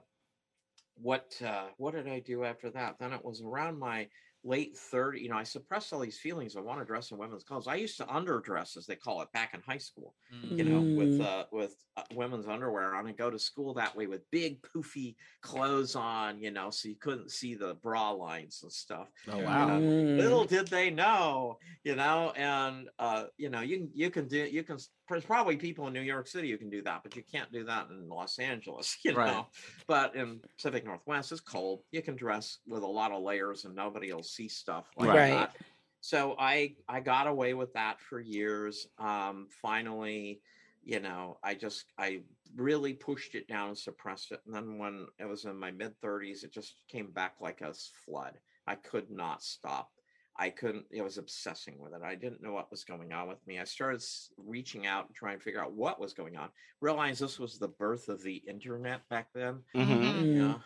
E: what uh what did i do after that then it was around my late 30 you know i suppressed all these feelings i want to dress in women's clothes i used to underdress as they call it back in high school
B: Mm.
E: you know with
F: Mm.
E: uh with uh, women's underwear on and go to school that way with big poofy clothes on you know so you couldn't see the bra lines and stuff
C: Oh
B: Yeah.
C: wow.
F: Mm.
E: little did they know you know and uh you know you can you can do you can there's probably people in new york city who can do that but you can't do that in los angeles you
C: Right.
E: know but in pacific northwest it's cold you can dress with a lot of layers and nobody will see stuff like
F: Right.
E: that so i i got away with that for years um finally you know i just i really pushed it down and suppressed it and then when it was in my mid 30s it just came back like a flood i could not stop I couldn't, I was obsessing with it. I didn't know what was going on with me. I started reaching out and trying to figure out what was going on. Realized this was the birth of the internet back then,
C: Mhm.
F: Mm.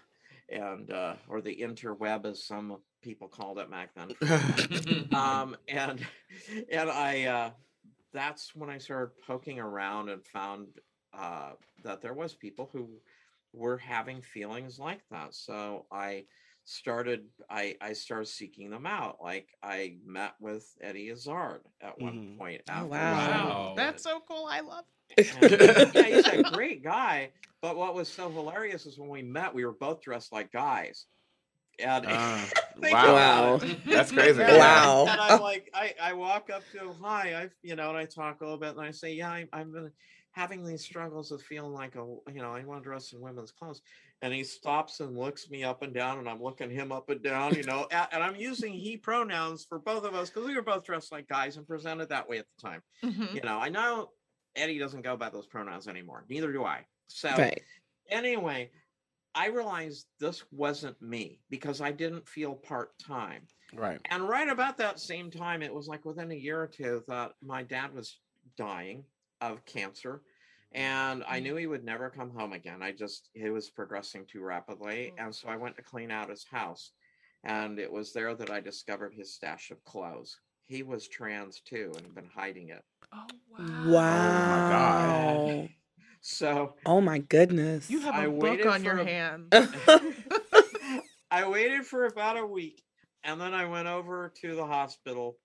E: You know, and, uh, or the interweb as some people called it back then. um, and, and I, uh, that's when I started poking around and found, uh, that there was people who were having feelings like that. So I, started I I started seeking them out. Like I met with Eddie Izzard at one
C: Mhm.
E: point.
F: Oh, wow.
B: Wow.
D: That's so cool. I love
E: And, yeah, he's a great guy. But what was so hilarious is when we met, we were both dressed like guys. And think
C: wow.
F: Wow.
C: That's crazy.
E: Yeah,
F: Wow.
E: And I'm like, I, I walk up to him, hi, I've, you know, and I talk a little bit and I say, yeah, I, I've been having these struggles of feeling like a, you know, I want to dress in women's clothes. And he stops and looks me up and down and I'm looking him up and down, you know, a- and I'm using he pronouns for both of us because we were both dressed like guys and presented that way at the time.
D: Mhm.
E: You know, I know Eddie doesn't go by those pronouns anymore. Neither do I. So
F: Right.
E: anyway, I realized this wasn't me because I didn't feel part time.
C: Right.
E: And right about that same time, it was like within a year or two that my dad was dying of cancer. And I mm. knew he would never come home again. I just, it was progressing too rapidly. Mm. And so I went to clean out his house. And it was there that I discovered his stash of clothes. He was trans too and had been hiding it.
D: Oh
F: Wow.
D: wow.
C: God.
E: So
F: Oh my goodness.
D: You have a
E: I
D: book
E: waited
D: on
E: for
D: your
E: a-
D: hand.
E: I waited for about a week and then I went over to the hospital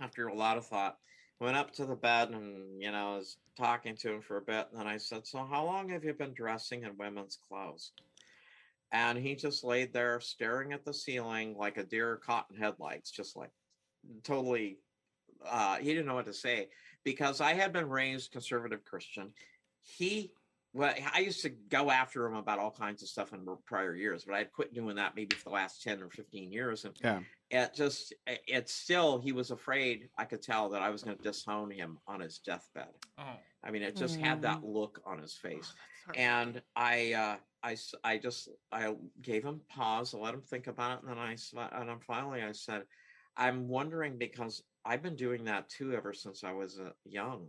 E: after a lot of thought. Went up to the bed and, you know, was talking to him for a bit. And then I said, So, how long have you been dressing in women's clothes? And he just laid there staring at the ceiling like a deer caught in headlights, just like totally, uh, he didn't know what to say because I had been raised conservative Christian. He well, I used to go after him about all kinds of stuff in prior years, but I had quit doing that maybe for the last 10 or 15 years. And
C: Yeah.
E: it just, it- still, he was afraid, I could tell that I was going to disown him on his deathbed.
B: Oh.
E: I mean, it just had that look on his face.
D: That's
E: And I, uh, I, I just, I gave him pause, let him think about it. And then I, and then finally I said, I'm wondering because I've been doing that too ever since I was uh, young.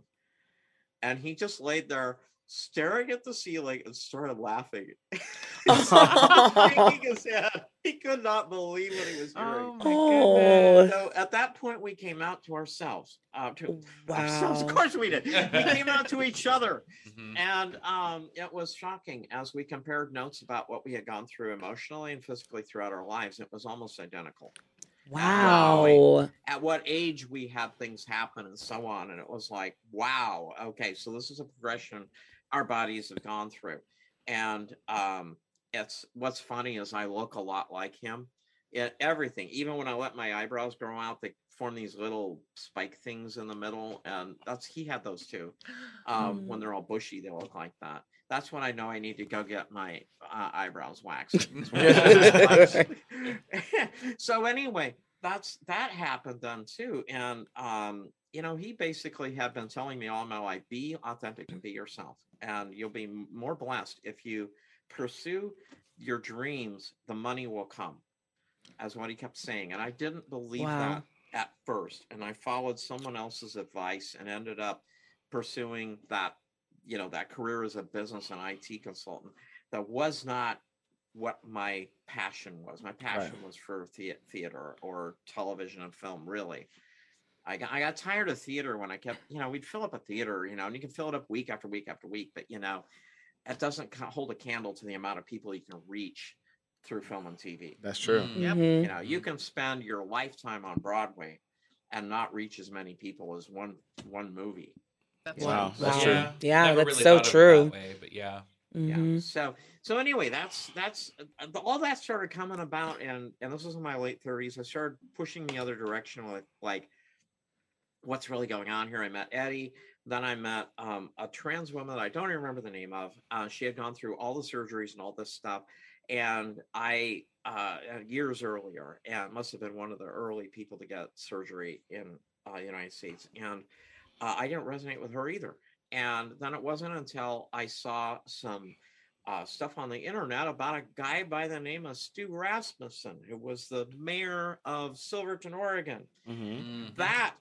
E: And he just laid there staring at the ceiling and started laughing. Shaking his head. He could not believe what he was hearing.
D: Oh my
F: Oh.
E: So at that point, we came out to ourselves. Uh, to
F: Wow.
E: ourselves, of course we did. We came out to each other,
B: Mhm.
E: and um, it was shocking as we compared notes about what we had gone through emotionally and physically throughout our lives. It was almost identical.
F: Wow.
E: At what age we had things happen and so on, and it was like, wow, okay, so this is a progression our bodies have gone through, and um, it's what's funny is I look a lot like him. It, everything, even when I let my eyebrows grow out, they form these little spike things in the middle, and that's he had those too. Um, When they're all bushy, they look like that. That's when I know I need to go get my uh, eyebrows waxed. so anyway, that's that happened then too, and um, you know, he basically had been telling me all my life, be authentic and be yourself, and you'll be more blessed if you pursue your dreams. The money will come, as what he kept saying, and I didn't believe
F: Wow.
E: that at first, and I followed someone else's advice and ended up pursuing that, you know, that career as a business and IT consultant. That was not what my passion was. My passion was for thea- theater or television and film, really. I got, I got tired of theater when I kept, you know, we'd fill up a theater, you know, and you can fill it up week after week after week, but you know, it doesn't hold a candle to the amount of people you can reach through film and TV.
C: That's true.
B: Mm.
D: Yep.
E: You know, you can spend your lifetime on Broadway and not reach as many people as one one movie.
D: That's
C: Wow,
D: right.
C: that's
F: Wow.
C: true.
F: Yeah,
B: Never
F: that's
B: really
F: so
B: thought of it
F: true.
B: that way, but yeah.
E: yeah
F: Mhm.
E: so so anyway that's that's uh, all that started coming about and and this was in my late 30s i started pushing the other direction with like what's really going on here i met eddie then i met um, a trans woman that i don't even remember the name of uh, she had gone through all the surgeries and all this stuff and i uh, uh, years earlier and must have been one of the early people to get surgery in uh, united states and uh, i didn't resonate with her either and then it wasn't until i saw some uh, stuff on the internet about a guy by the name of Stu Rasmussen, who was the mayor of Silverton, Oregon.
C: hmm
B: Mhm.
E: That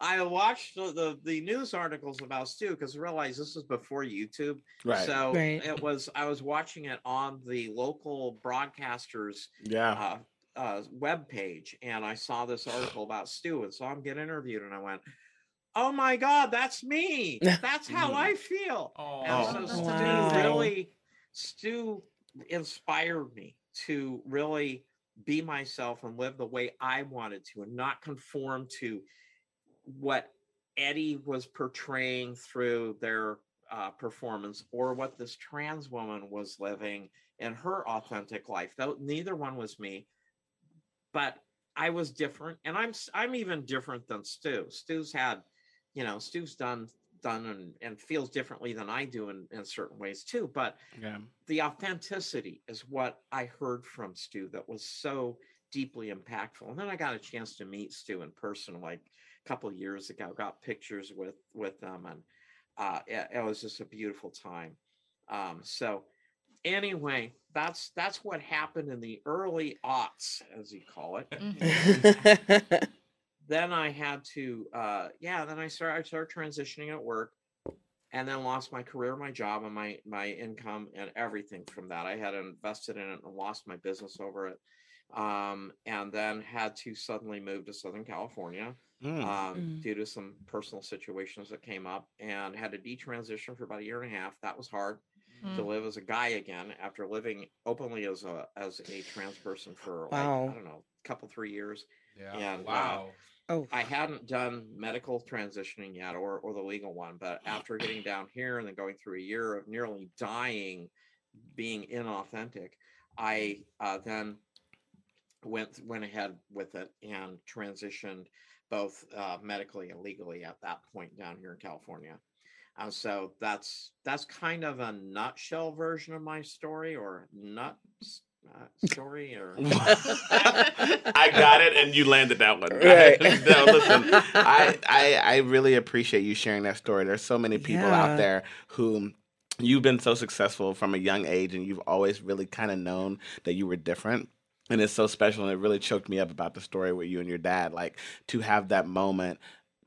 E: I watched the, the, the news articles about Stu because I realized this was before YouTube.
C: Right.
E: So
F: Right.
E: it was, I was watching it on the local broadcasters
C: yeah.
E: uh, uh, web page, and I saw this article about Stu, and saw him get interviewed, and I went, "Oh my God, that's me! That's how. I feel."
B: Oh,
E: And so Stu
F: Wow.
E: really, Stu inspired me to really be myself and live the way I wanted to, and not conform to what Eddie was portraying through their uh, performance or what this trans woman was living in her authentic life. Though neither one was me, but I was different, and I'm s- I'm even different than Stu. Stu's had, you know, Stu's done done and, and feels differently than I do in, in certain ways too. But
C: Yeah.
E: the authenticity is what I heard from Stu that was so deeply impactful. And then I got a chance to meet Stu in person like a couple of years ago. Got pictures with with them, and uh, it, it was just a beautiful time. Um, so anyway, that's that's what happened in the early aughts, as you call it
D: Mhm.
E: then I had to, uh, yeah, then I started, I started transitioning at work and then lost my career, my job and my, my income and everything from that. I had invested in it and lost my business over it. Um, and then had to suddenly move to Southern California,
C: Mm.
E: um,
F: Mm.
E: due to some personal situations that came up and had to detransition for about a year and a half. That was hard to
D: Mm.
E: live as a guy again after living openly as a, as a trans person for
F: Wow.
E: like, I don't know, a couple, three years.
B: Yeah.
E: And, uh,
B: wow.
F: Oh,
E: I hadn't done medical transitioning yet or, or the legal one, but after getting down here and then going through a year of nearly dying, being inauthentic, I uh, then went went ahead with it and transitioned both uh, medically and legally at that point down here in California. Uh, so that's that's kind of a nutshell version of my story or nut s- uh, story or
C: I got it, and you landed that one.
F: Right.
C: no, listen, I, I I really appreciate you sharing that story. There's so many people
F: Yeah.
C: out there who you've been so successful from a young age, and you've always really kind of known that you were different. And it's so special, and it really choked me up about the story with you and your dad. Like to have that moment,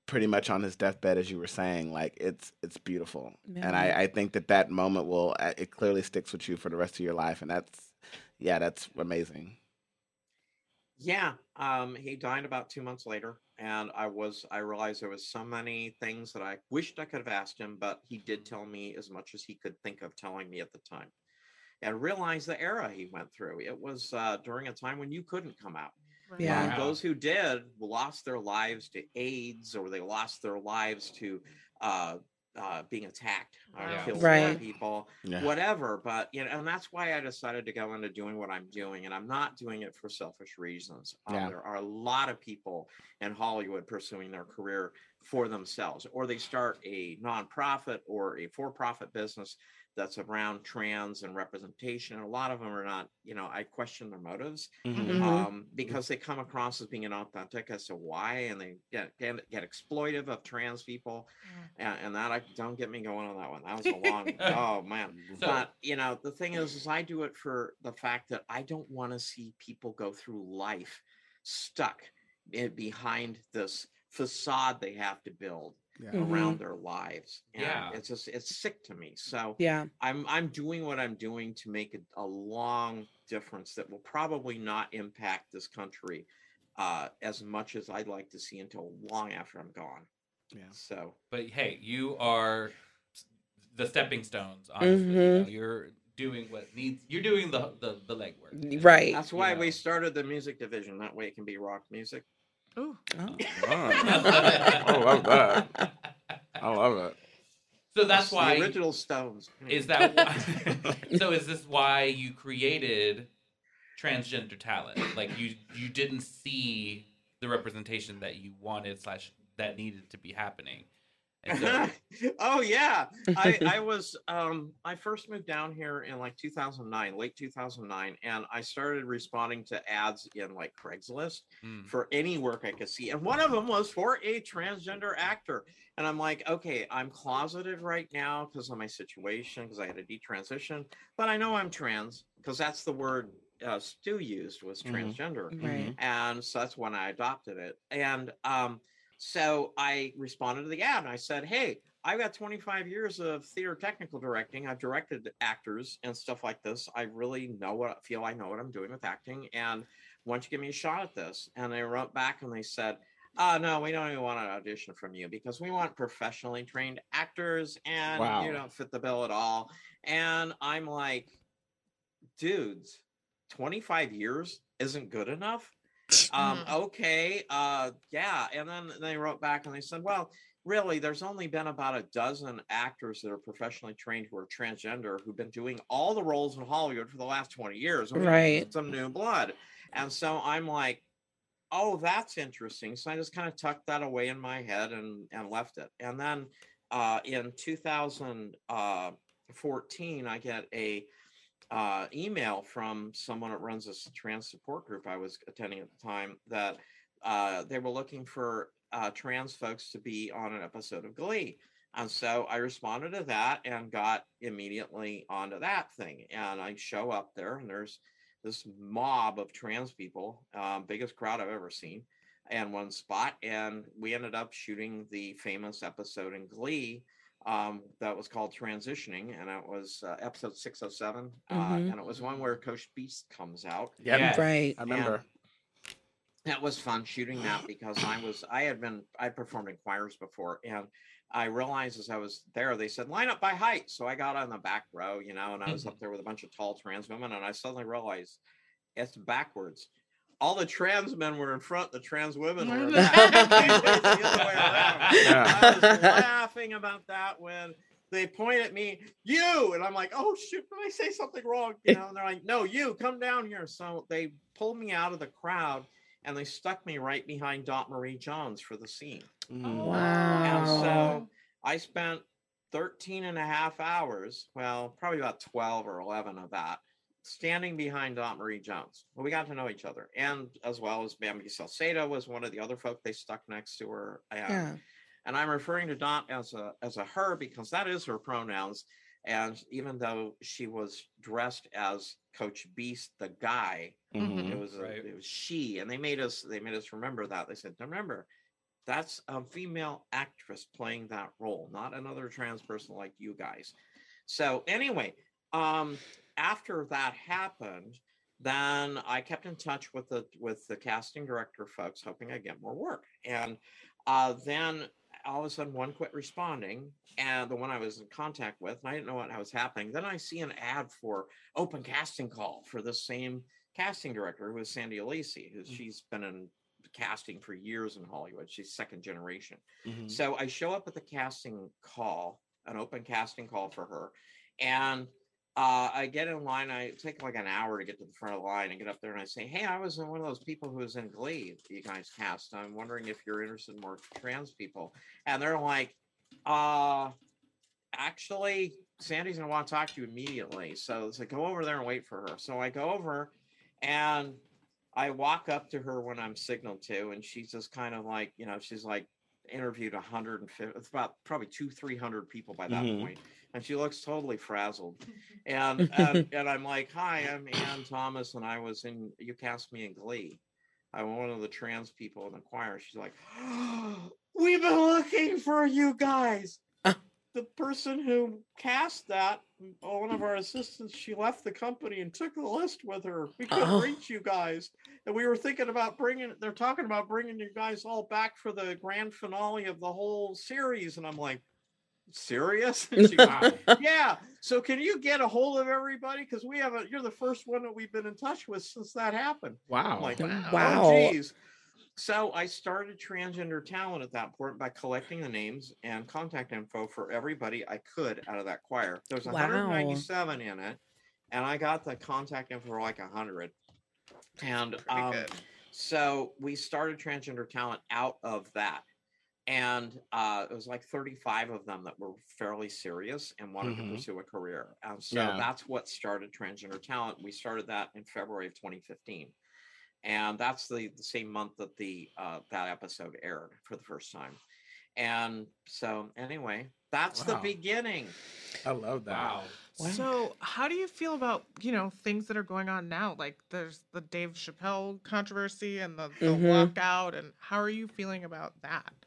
C: pretty much on his deathbed, as you were saying. Like it's it's beautiful, and I I think that that moment will uh, it clearly sticks with you for the rest of your life, and that's yeah, that's amazing.
E: Yeah, um, he died about two months later, and I was I realized there was so many things that I wished I could have asked him, but he did tell me as much as he could think of telling me at the time, and realized the era he went through. It was uh, during a time when you couldn't come out.
D: Right.
F: Yeah.
E: Um,
B: Wow.
E: those who did lost their lives to AIDS, or they lost their lives to uh, uh, being attacked, or
B: Yeah.
E: killed by
F: Right.
E: people
C: Yeah.
E: whatever but you know and that's why i decided to go into doing what i'm doing and i'm not doing it for selfish reasons Um,
C: Yeah.
E: there are a lot of people in hollywood pursuing their career for themselves or they start a nonprofit or a for-profit business that's around trans and representation and a lot of them are not you know i question their motives
C: Mhm.
F: Mhm.
E: um, because they come across as being inauthentic as to why, and they get get, get exploitive of trans people, and, and that I don't get me going on that one. That was a long. oh man,
B: So-
E: but you know the thing is, is I do it for the fact that I don't want to see people go through life stuck behind this facade they have to build
C: Yeah.
E: Around their lives. And
B: Yeah.
E: it's just it's sick to me. So
F: yeah.
E: I'm I'm doing what I'm doing to make a, a long difference that will probably not impact this country uh, as much as I'd like to see until long after I'm gone.
C: Yeah.
E: So
B: But hey, you are the stepping stones. Honestly, you know, you're doing what needs. You're doing the the, the legwork.
F: Right.
E: that's why
B: know.
E: we started the music division. That way it can be rock music.
D: Ooh.
F: Oh.
C: I love that. I love it.
B: So that's
E: the
B: why.
E: original Stones.
B: Is that why? so is this why you created transgender talent? Like you you didn't see the representation that you wanted slash that needed to be happening. And so,
E: oh yeah I, I was um i first moved down here in like 2009 late 2009 and i started responding to ads in like craigslist
B: mm,
E: for any work i could see and one of them was for a transgender actor and i'm like okay i'm closeted right now because of my situation because i had a detransition but i know i'm trans because that's the word uh, stu used was
C: Mhm.
E: transgender
F: Right.
E: and so that's when I adopted it. And um, so I responded to the ad and I said, "Hey, I've got 25 years of theater technical directing. I've directed actors and stuff like this. I really know what feel I know what I'm doing with acting, and why don't you give me a shot at this?" And they wrote back and they said. Uh, no, we don't even want an audition from you because we want professionally trained actors and
C: Wow.
E: you don't fit the bill at all. And I'm like, dudes, 25 years isn't good enough um
D: Mm.
E: okay uh yeah and then they wrote back and they said well really, there's only been about a dozen actors that are professionally trained who are transgender who've been doing all the roles in Hollywood for the last 20 years.
F: Right.
E: Some new blood. And so I'm like, oh, that's interesting. So I just kind of tucked that away in my head and, and left it. And then uh, in 2014, I get a uh, email from someone that runs this trans support group I was attending at the time that uh, they were looking for uh, trans folks to be on an episode of Glee. And so I responded to that and got immediately onto that thing. And I show up there, and there's this mob of trans people, um, biggest crowd I've ever seen, in one spot. And we ended up shooting the famous episode in Glee um, that was called Transitioning, and it was uh, episode 607. Uh,
F: Mhm.
E: and it was one where Coach Beiste comes out.
C: Yep.
B: Yeah.
F: Right.
C: I remember.
E: That was fun shooting that because I was I had been I performed in choirs before and I realized as I was there they said line up by height so I got on the back row you know and I was up there with a bunch of tall trans women and I suddenly realized it's backwards all the trans men were in front the trans women were in back. It's the other way around. I was laughing about that when they point at me, you, and I'm like, oh shoot, did I say something wrong? You know, and they're like, no, you, come down here. So they pulled me out of the crowd and they stuck me right behind Dot Marie Jones for the scene.
C: Mm.
E: And so I spent 13 and a half hours, well, probably about 12 or 11 of that, standing behind Dot Marie Jones. Well, we got to know each other. And as well as Bamby Salcedo was one of the other folk they stuck next to her. And,
F: Yeah.
E: and I'm referring to Dot as a as a her because that is her pronouns. And even though she was dressed as Coach Beiste, the guy,
C: Mhm.
E: it was a,
B: Right.
E: it was she, and they made us they made us remember that. They said, remember, that's a female actress playing that role, not another trans person like you guys. So anyway, um, after that happened, then I kept in touch with the with the casting director folks, hoping I get more work. And uh, then all of a sudden, one quit responding, and the one I was in contact with, and I didn't know what was happening. Then I see an ad for open casting call for the same casting director who is Sandy Lacey, who she's been in casting for years in Hollywood. She's second generation.
C: Mhm.
E: So I show up at the casting call, an open casting call for her, and uh, I get in line. I take like an hour to get to the front of the line and get up there, and I say, "Hey, I was one of those people who was in Glee. that You guys cast. I'm wondering if you're interested in more trans people." And they're like, "Uh, actually, Sandy's gonna want to talk to you immediately. So it's like go over there and wait for her." So I go over, and I walk up to her when I'm signaled to, and she's just kind of like, you know, she's like interviewed 150, it's about probably two, 300 people by that
C: Mhm.
E: point, and she looks totally frazzled. And, and and I'm like, hi, I'm Ann Thomas, and I was in. You cast me in Glee. I'm one of the trans people in the choir. She's like, we've been looking for you guys. The person who cast that, one of our assistants, she left the company and took the list with her. We couldn't
F: Oh.
E: reach you guys, and we were thinking about bringing. They're talking about bringing you guys all back for the grand finale of the whole series, and I'm like, serious? And she goes, yeah. So can you get a hold of everybody? Because we haven't. You're the first one that we've been in touch with since that happened. I'm
C: Wow.
E: like,
F: Wow.
E: oh, geez. So I started transgender talent at that point by collecting the names and contact info for everybody I could out of that choir. There's
F: Wow.
E: 197 in it, and I got the contact info for like 100. And um, so we started transgender talent out of that. And uh, it was like 35 of them that were fairly serious and wanted
C: Mhm.
E: to pursue a career. And so
C: Yeah.
E: that's what started transgender talent. We started that in February of 2015 and that's the, the same month that the uh, that episode aired for the first time and so anyway that's the beginning
C: I love that.
B: Wow.
F: Wow.
D: So, how do you feel about you know things that are going on now? Like there's the Dave Chappelle controversy and the, the
F: Mhm.
D: walkout, and how are you feeling about that?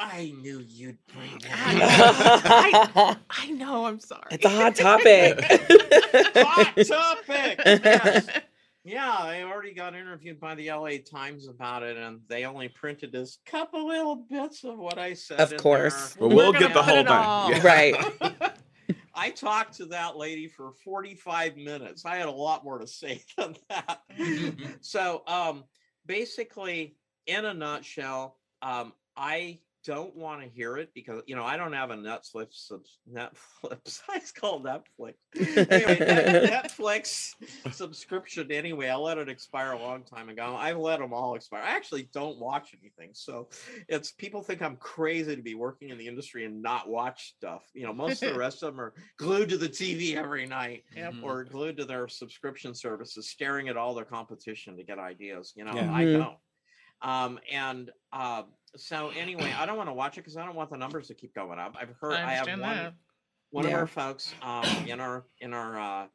E: I knew you'd bring that
D: know. I know. I'm sorry.
F: it's a hot topic.
E: hot topic yes. yeah i already got interviewed by the la times about it and they only printed this couple little bits of what i said
F: Of course.
E: there.
C: But we'll get the whole thing. Yeah.
F: right.
E: I talked to that lady for 45 minutes. I had a lot more to say than that. so, um, basically, in a nutshell, um, I don't want to hear it because you know I don't have a Netflix Netflix. It's called Netflix. Anyway, Netflix subscription. Anyway, I let it expire a long time ago. I let them all expire. I actually don't watch anything, so it's people think I'm crazy to be working in the industry and not watch stuff. You know, most of the rest of them are glued to the TV every night.
B: Mhm.
E: or glued to their subscription services, staring at all their competition to get ideas. You know,
C: Yeah.
E: I
F: Mhm.
E: don't. Um, and uh, so anyway, I don't want to watch it because I don't want the numbers to keep going up. I've heard
D: I
E: I, have
D: understand
E: one
D: that.
E: one of our folks um, in our in our uh,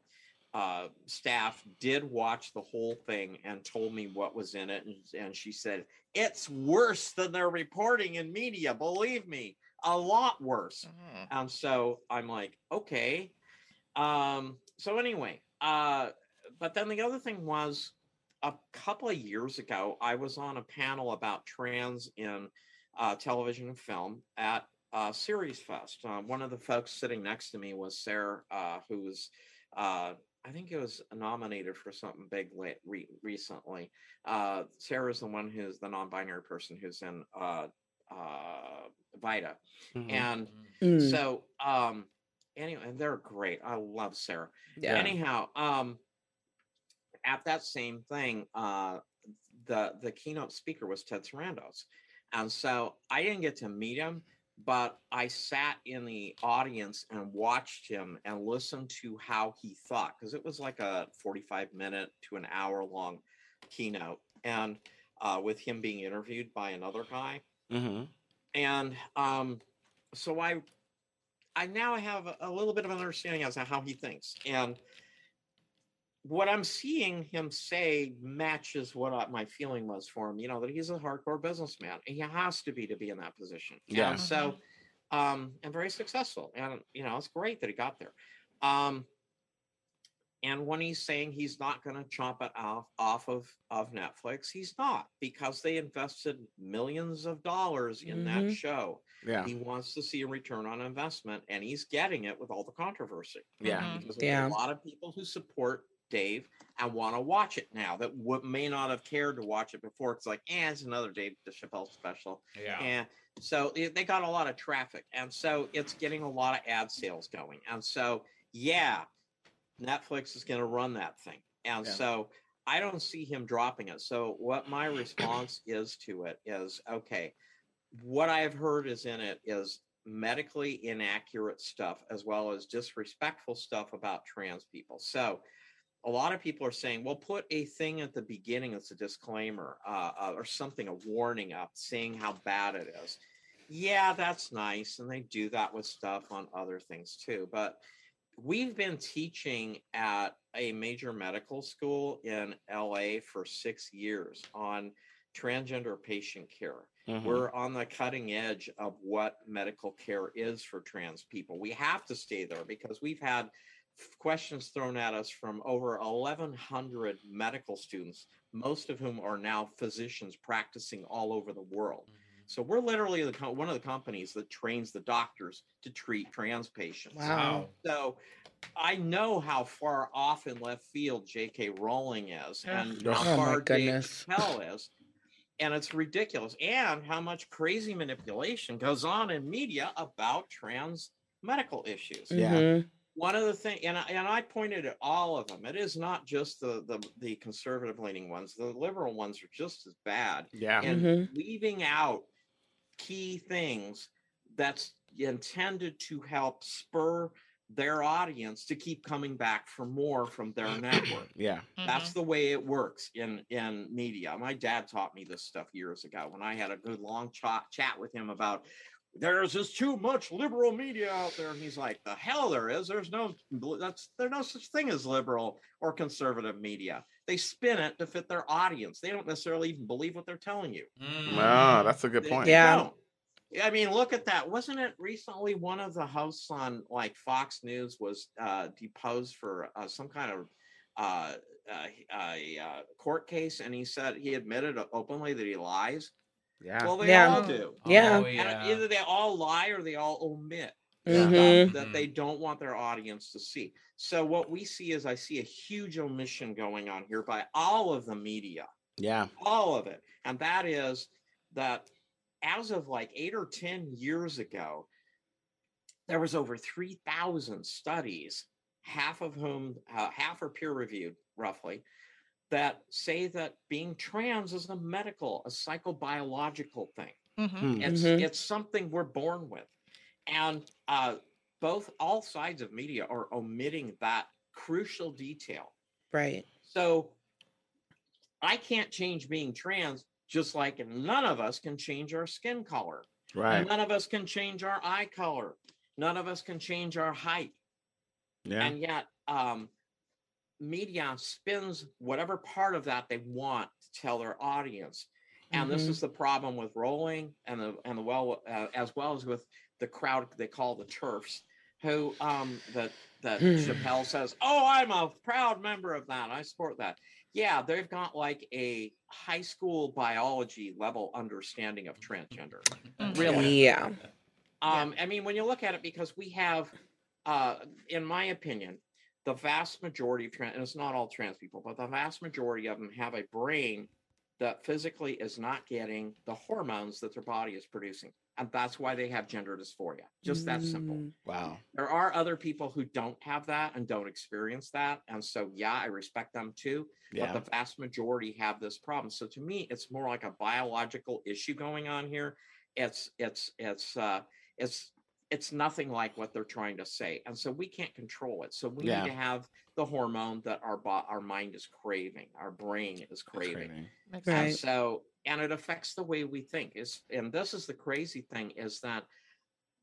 E: uh, staff did watch the whole thing and told me what was in it, and, and she said it's worse than they're reporting in media. Believe me, a lot worse.
D: Oh.
E: And so I'm like, okay. Um, so anyway, uh, but then the other thing was a couple of years ago, I was on a panel about trans in uh, television and film at uh, Series Fest. Uh, one of the folks sitting next to me was Sarah, uh, who was, uh, I think it was nominated for something big re- recently. Uh, is the one who's the non-binary person who's in uh, uh, Vida,
C: Mhm.
E: and
F: Mm,
E: so um, anyway, and they're great. I love Sarah.
F: yeah.
E: Anyhow, um, at that same thing, uh, the the keynote speaker was Ted Sarandos, and so I didn't get to meet him, but I sat in the audience and watched him and listened to how he thought because it was like a forty five minute to an hour long keynote, and uh, with him being interviewed by another guy,
C: Mhm.
E: and um, so I I now have a, a little bit of an understanding as to how he thinks, and what I'm seeing him say matches what I, my feeling was for him. You know that he's a hardcore businessman. He has to be to be in that position.
C: Yeah.
E: And so, um, and very successful, and you know it's great that he got there. Um, and when he's saying he's not going to chop it off off of of Netflix, he's not because they invested millions of dollars in that
F: Mhm.
E: show.
C: Yeah.
E: He wants to see a return on investment, and he's getting it with all the controversy.
C: Yeah.
E: Because
F: Yeah.
E: a lot of people who support Dave and want to watch it now that would may not have cared to watch it before. It's like, eh, it's another Dave Chappelle special.
B: Yeah.
E: And so they they got a lot of traffic. And so it's getting a lot of ad sales going. And so, yeah, Netflix is going to run that thing. And
C: Yeah.
E: so I don't see him dropping it. So what my response is to it is okay, what I've heard is in it is medically inaccurate stuff as well as disrespectful stuff about trans people. So a lot of people are saying, well, put a thing at the beginning that's a disclaimer uh, uh, or something, a warning up saying how bad it is. Yeah, that's nice. And they do that with stuff on other things too. But we've been teaching at a major medical school in LA for six years on transgender patient care.
C: Mhm.
E: We're on the cutting edge of what medical care is for trans people. We have to stay there because we've had questions thrown at us from over 1,100 medical students, most of whom are now physicians practicing all over the world. Mm-hmm. So we're literally the one of the companies that trains the doctors to treat trans patients.
F: Wow.
E: So I know how far off in left field J.K. Rowling is and
C: Oh
E: how far Dave
F: goodness.
E: Is. And it's ridiculous. And how much crazy manipulation goes on in media about trans medical issues.
C: Yeah.
E: One of the things, and I, and I pointed at all of them. It is not just the the, the conservative leaning ones. The liberal ones are just as bad
C: Yeah.
E: and
F: Mhm.
E: leaving out key things that's intended to help spur their audience to keep coming back for more from their network.
C: Yeah.
E: That's the way it works in in media. My dad taught me this stuff years ago when I had a good long chat chat with him about there's just too much liberal media out there, and he's like, "The hell there is. There's no that's there's no such thing as liberal or conservative media. They spin it to fit their audience. They don't necessarily even believe what they're telling you.
B: Mm.
C: Oh, that's a good
E: They
C: point.
F: Yeah.
E: don't. I mean, look at that. Wasn't it recently one of the hosts on like Fox News was uh, deposed for uh, some kind of uh, uh, a uh, court case, and he said he admitted openly that he lies.
C: Yeah.
E: Well, they
F: Yeah.
E: all do.
F: Yeah.
B: Oh,
E: And
B: yeah.
E: either they all lie or they all omit
F: Mhm.
E: stuff that they don't want their audience to see. So what we see is I see a huge omission going on here by all of the media
C: Yeah.
E: all of it and that is that as of like eight or 10 years ago, there was over 3,000 studies, half of whom, uh, half are peer reviewed roughly, that say that being trans is a medical, a psychobiological thing.
D: Mhm.
C: Hmm.
E: It's
F: Mhm.
E: it's something we're born with, and uh, both all sides of media are omitting that crucial detail.
F: Right.
E: So I can't change being trans, just like none of us can change our skin color.
C: Right.
E: None of us can change our eye color. None of us can change our height.
C: Yeah.
E: And yet, um, media spins whatever part of that they want to tell their audience. And this
F: Mhm.
E: is the problem with Rowling and the and the well uh, as well as with the crowd they call the TERFs, who um that that
F: Hmm.
E: Chappelle says, "Oh, I'm a proud member of that. I support that." Yeah, they've got like a high school biology level understanding of transgender.
D: Mhm.
E: Really?
F: Yeah.
E: Um, I mean, when you look at it, because we have, uh, in my opinion, the vast majority of trans, and it's not all trans people, but the vast majority of them have a brain that physically is not getting the hormones that their body is producing. And that's why they have gender dysphoria. Just that simple.
F: Mm.
C: Wow.
E: There are other people who don't have that and don't experience that. And so, yeah, I respect them too.
C: Yeah.
E: But the vast majority have this problem. So to me, it's more like a biological issue going on here. It's it's it's uh it's it's nothing like what they're trying to say. And so we can't control it. So we
C: Yeah.
E: need to have the hormone that our bo- our mind is craving, our brain is craving.
C: Crazy.
D: Makes
F: Right.
E: And so, and it affects the way we think. Is and this is the crazy thing is that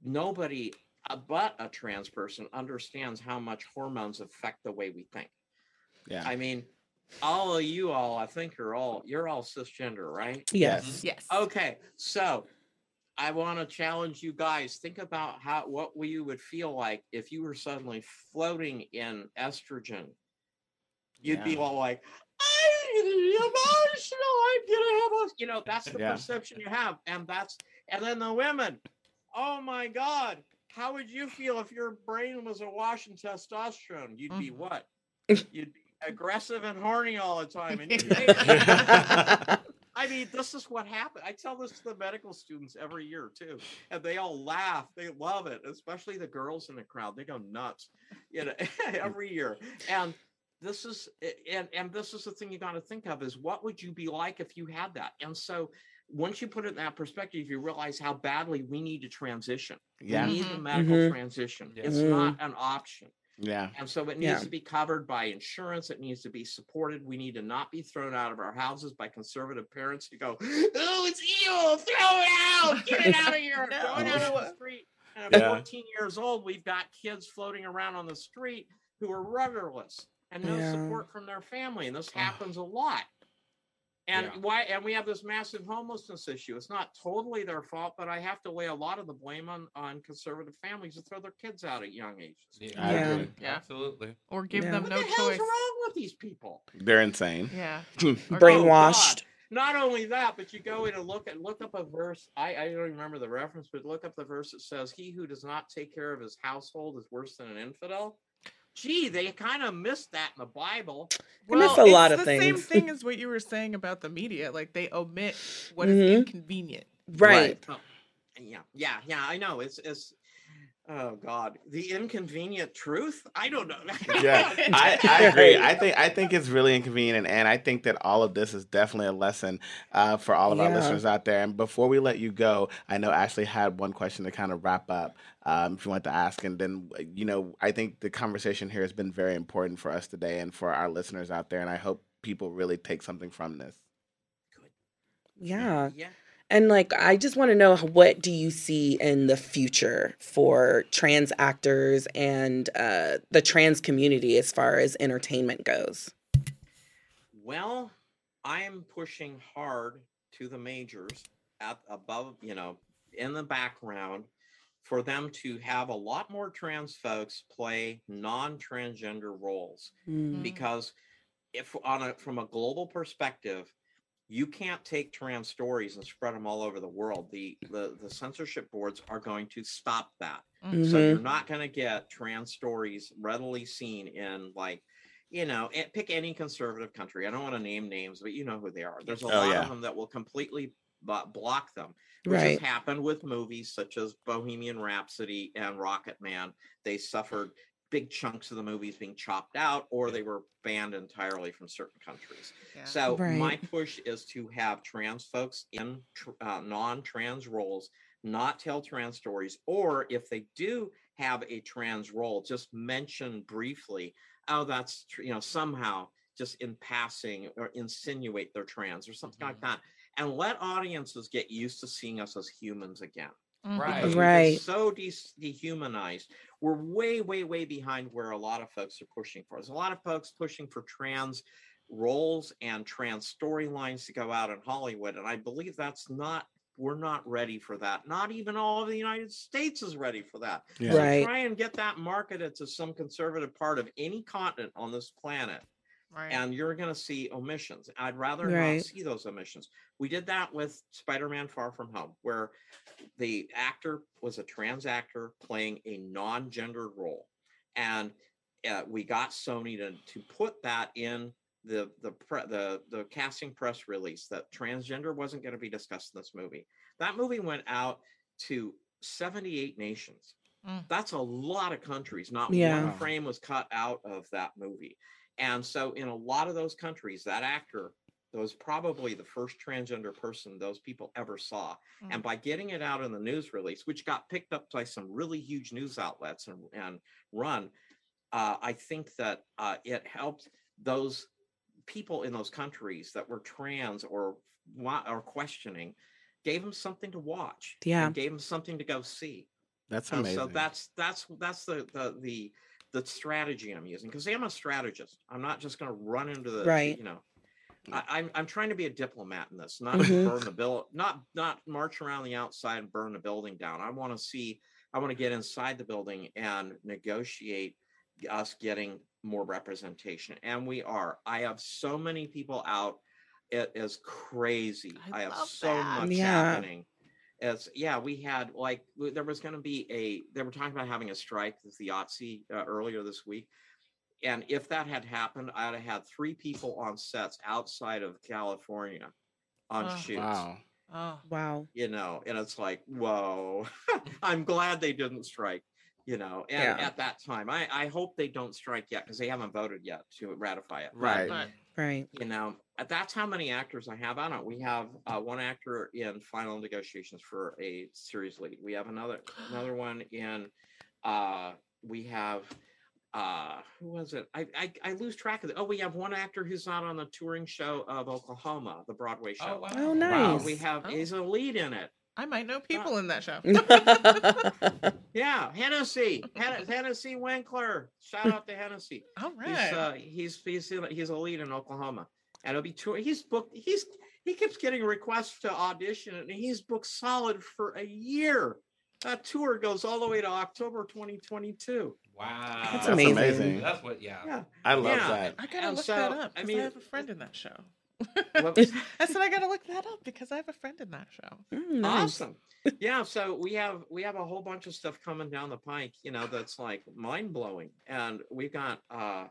E: nobody uh, but a trans person understands how much hormones affect the way we think.
C: Yeah.
E: I mean, all of you all, I think you're all you're all cisgender, right?
F: Yes.
D: Yes.
E: Okay, so I want to challenge you guys. Think about how what you would feel like if you were suddenly floating in estrogen. You'd be all like, I'm emotional. I'm gonna have a, you know, that's the
C: Yeah.
E: perception you have, and that's, and then the women. Oh my God, how would you feel if your brain was awash in testosterone? You'd be
D: Mhm.
E: what? You'd be aggressive and horny all the time, and I mean, this is what happened. I tell this to the medical students every year too, and they all laugh. They love it, especially the girls in the crowd. They go nuts, you know, every year. And this is and and this is the thing you got to think of is what would you be like if you had that? And so once you put it in that perspective, you realize how badly we need to transition.
C: Yeah.
E: We need the
D: Mhm.
E: medical
F: Mhm.
E: transition.
B: Yeah.
E: It's
F: Mhm.
E: not an option.
C: Yeah.
E: And so it needs
F: Yeah.
E: to be covered by insurance. It needs to be supported. We need to not be thrown out of our houses by conservative parents who go, Oh, it's evil. Throw it out. Get it out of here. Throw it out of the street. And at
C: Yeah.
E: 14 years old, we've got kids floating around on the street who are rudderless and no
F: Yeah.
E: support from their family. And this happens a lot. And
B: Yeah.
E: why? And we have this massive homelessness issue. It's not totally their fault, but I have to lay a lot of the blame on on conservative families to throw their kids out at young ages.
B: Yeah,
C: I
F: Yeah.
C: agree.
D: Yeah.
B: absolutely.
D: Or give
F: Yeah.
D: them
E: What
D: no
E: the hell's
D: choice.
E: wrong with these people?
C: They're insane.
D: Yeah.
F: Brainwashed.
E: Not only that, but you go in and look at look up a verse. I, I don't remember the reference, but look up the verse that says, "He who does not take care of his household is worse than an infidel." Gee, they kind of missed that in the Bible.
F: They miss a lot
D: it's
F: of
D: the same thing as what you were saying about the media. Like they omit what is
F: Mhm.
D: inconvenient.
F: Right.
E: Yeah, yeah, yeah. I know. It's it's. Oh God, the inconvenient truth. I don't know.
C: yeah, I, I agree. I think I think it's really inconvenient, and I think that all of this is definitely a lesson uh, for all of our listeners out there. And before we let you go, I know Ashley had one question to kind of wrap up. Um, if you want to ask, and then you know, I think the conversation here has been very important for us today and for our listeners out there, and I hope people really take something from this.
F: Yeah.
E: yeah.
F: And like, I just want to know what do you see in the future for trans actors and uh, the trans community as far as entertainment goes?
E: Well, I am pushing hard to the majors at above, you know, in the background for them to have a lot more trans folks play non-transgender roles
F: Mm.
E: because if on a from a global perspective you can't take trans stories and spread them all over the world the the, the censorship boards are going to stop that so
F: Mhm.
E: you're not going to get trans stories readily seen in like you know pick any conservative country i don't want to name names but you know who they are there's a
C: Oh,
E: lot
C: yeah.
E: of them that will completely block them which
F: Right.
E: has happened with movies such as Bohemian Rhapsody and Rocket Man. They suffered big chunks of the movies being chopped out, or they were banned entirely from certain countries.
D: Yeah.
E: So my push is to have trans folks in tr- uh, non-trans roles not tell trans stories, or if they do have a trans role, just mention briefly, oh, that's tr- you know somehow just in passing or insinuate they're trans or something like
B: Mhm.
E: that, and let audiences get used to seeing us as humans again.
B: Right.
E: Because
F: Right.
E: So de- dehumanized. We're way, way, way behind where a lot of folks are pushing for. There's a lot of folks pushing for trans roles and trans storylines to go out in Hollywood. And I believe that's not, we're not ready for that. Not even all of the United States is ready for that.
C: Yeah.
E: So
F: Right.
E: try and get that marketed to some conservative part of any continent on this planet
D: Right.
E: and you're going to see omissions. I'd rather
F: Right.
E: not see those omissions. We did that with Spider-Man: Far From Home, where the actor was a trans actor playing a non-gendered role, and uh, we got Sony to to put that in the the pre- the the casting press release that transgender wasn't going to be discussed in this movie. That movie went out to 78 nations.
D: Mm.
E: That's a lot of countries. Not
F: Yeah.
E: one frame was cut out of that movie. And so, in a lot of those countries, that actor was probably the first transgender person those people ever saw. And by getting it out in the news release, which got picked up by some really huge news outlets and, and run, uh, I think that uh, it helped those people in those countries that were trans or or questioning, gave them something to watch. and
F: Yeah.
E: gave them something to go see.
C: That's
E: And
C: amazing.
E: so that's that's that's the the the the strategy I'm using because I'm a strategist. I'm not just going to run into the
F: Right.
E: You know, I, I'm I'm trying to be a diplomat in this, not
F: Mhm.
E: burn the bill, not not march around the outside and burn the building down. I want to see. I want to get inside the building and negotiate us getting more representation, and we are. I have so many people out. It is crazy.
D: I
E: I, have so
D: that.
E: much
F: Yeah.
E: happening it's yeah we had like there was going to be a they were talking about having a strike with the IATSE uh, earlier this week and if that had happened i'd have had three people on sets outside of california on
D: Oh.
E: shoots
C: wow.
D: oh.
F: Wow.
E: you know and it's like whoa i'm glad they didn't strike you know and
F: Yeah.
E: at that time i i hope they don't strike yet because they haven't voted yet to ratify it
C: Right.
D: But
F: Right.
E: you know that's how many actors i have on it we have uh, one actor in final negotiations for a series lead we have another another one in uh we have uh who was it I, I i lose track of it oh we have one actor who's not on the touring show of oklahoma the broadway show
B: Oh, wow.
F: Oh,
E: Uh,
F: nice.
E: we have
D: Oh.
E: he's a lead in it
D: I might know people in that show.
E: yeah hennessy Hen- hennessy winkler shout out to hennessy
D: All right.
E: He's uh, he's he's in, he's a lead in Oklahoma, and it'll be tour. He's booked. He's he keeps getting requests to audition, and he's booked solid for a year. That tour goes all the way to October 2022.
B: Wow.
F: That's
C: That's
F: amazing.
C: amazing.
B: That's what, yeah.
E: Yeah,
C: I love
E: Yeah.
C: that.
D: I gotta
E: and
D: look
E: so,
D: that up.
E: I
D: 'cause I,
E: mean, I
D: have a friend in that show.
E: Was-
D: I said I gotta look that up because I have a friend in that show.
F: Mm, nice.
E: awesome. Yeah, so we have we have a whole bunch of stuff coming down the pike. You know, that's like mind blowing, and we've got uh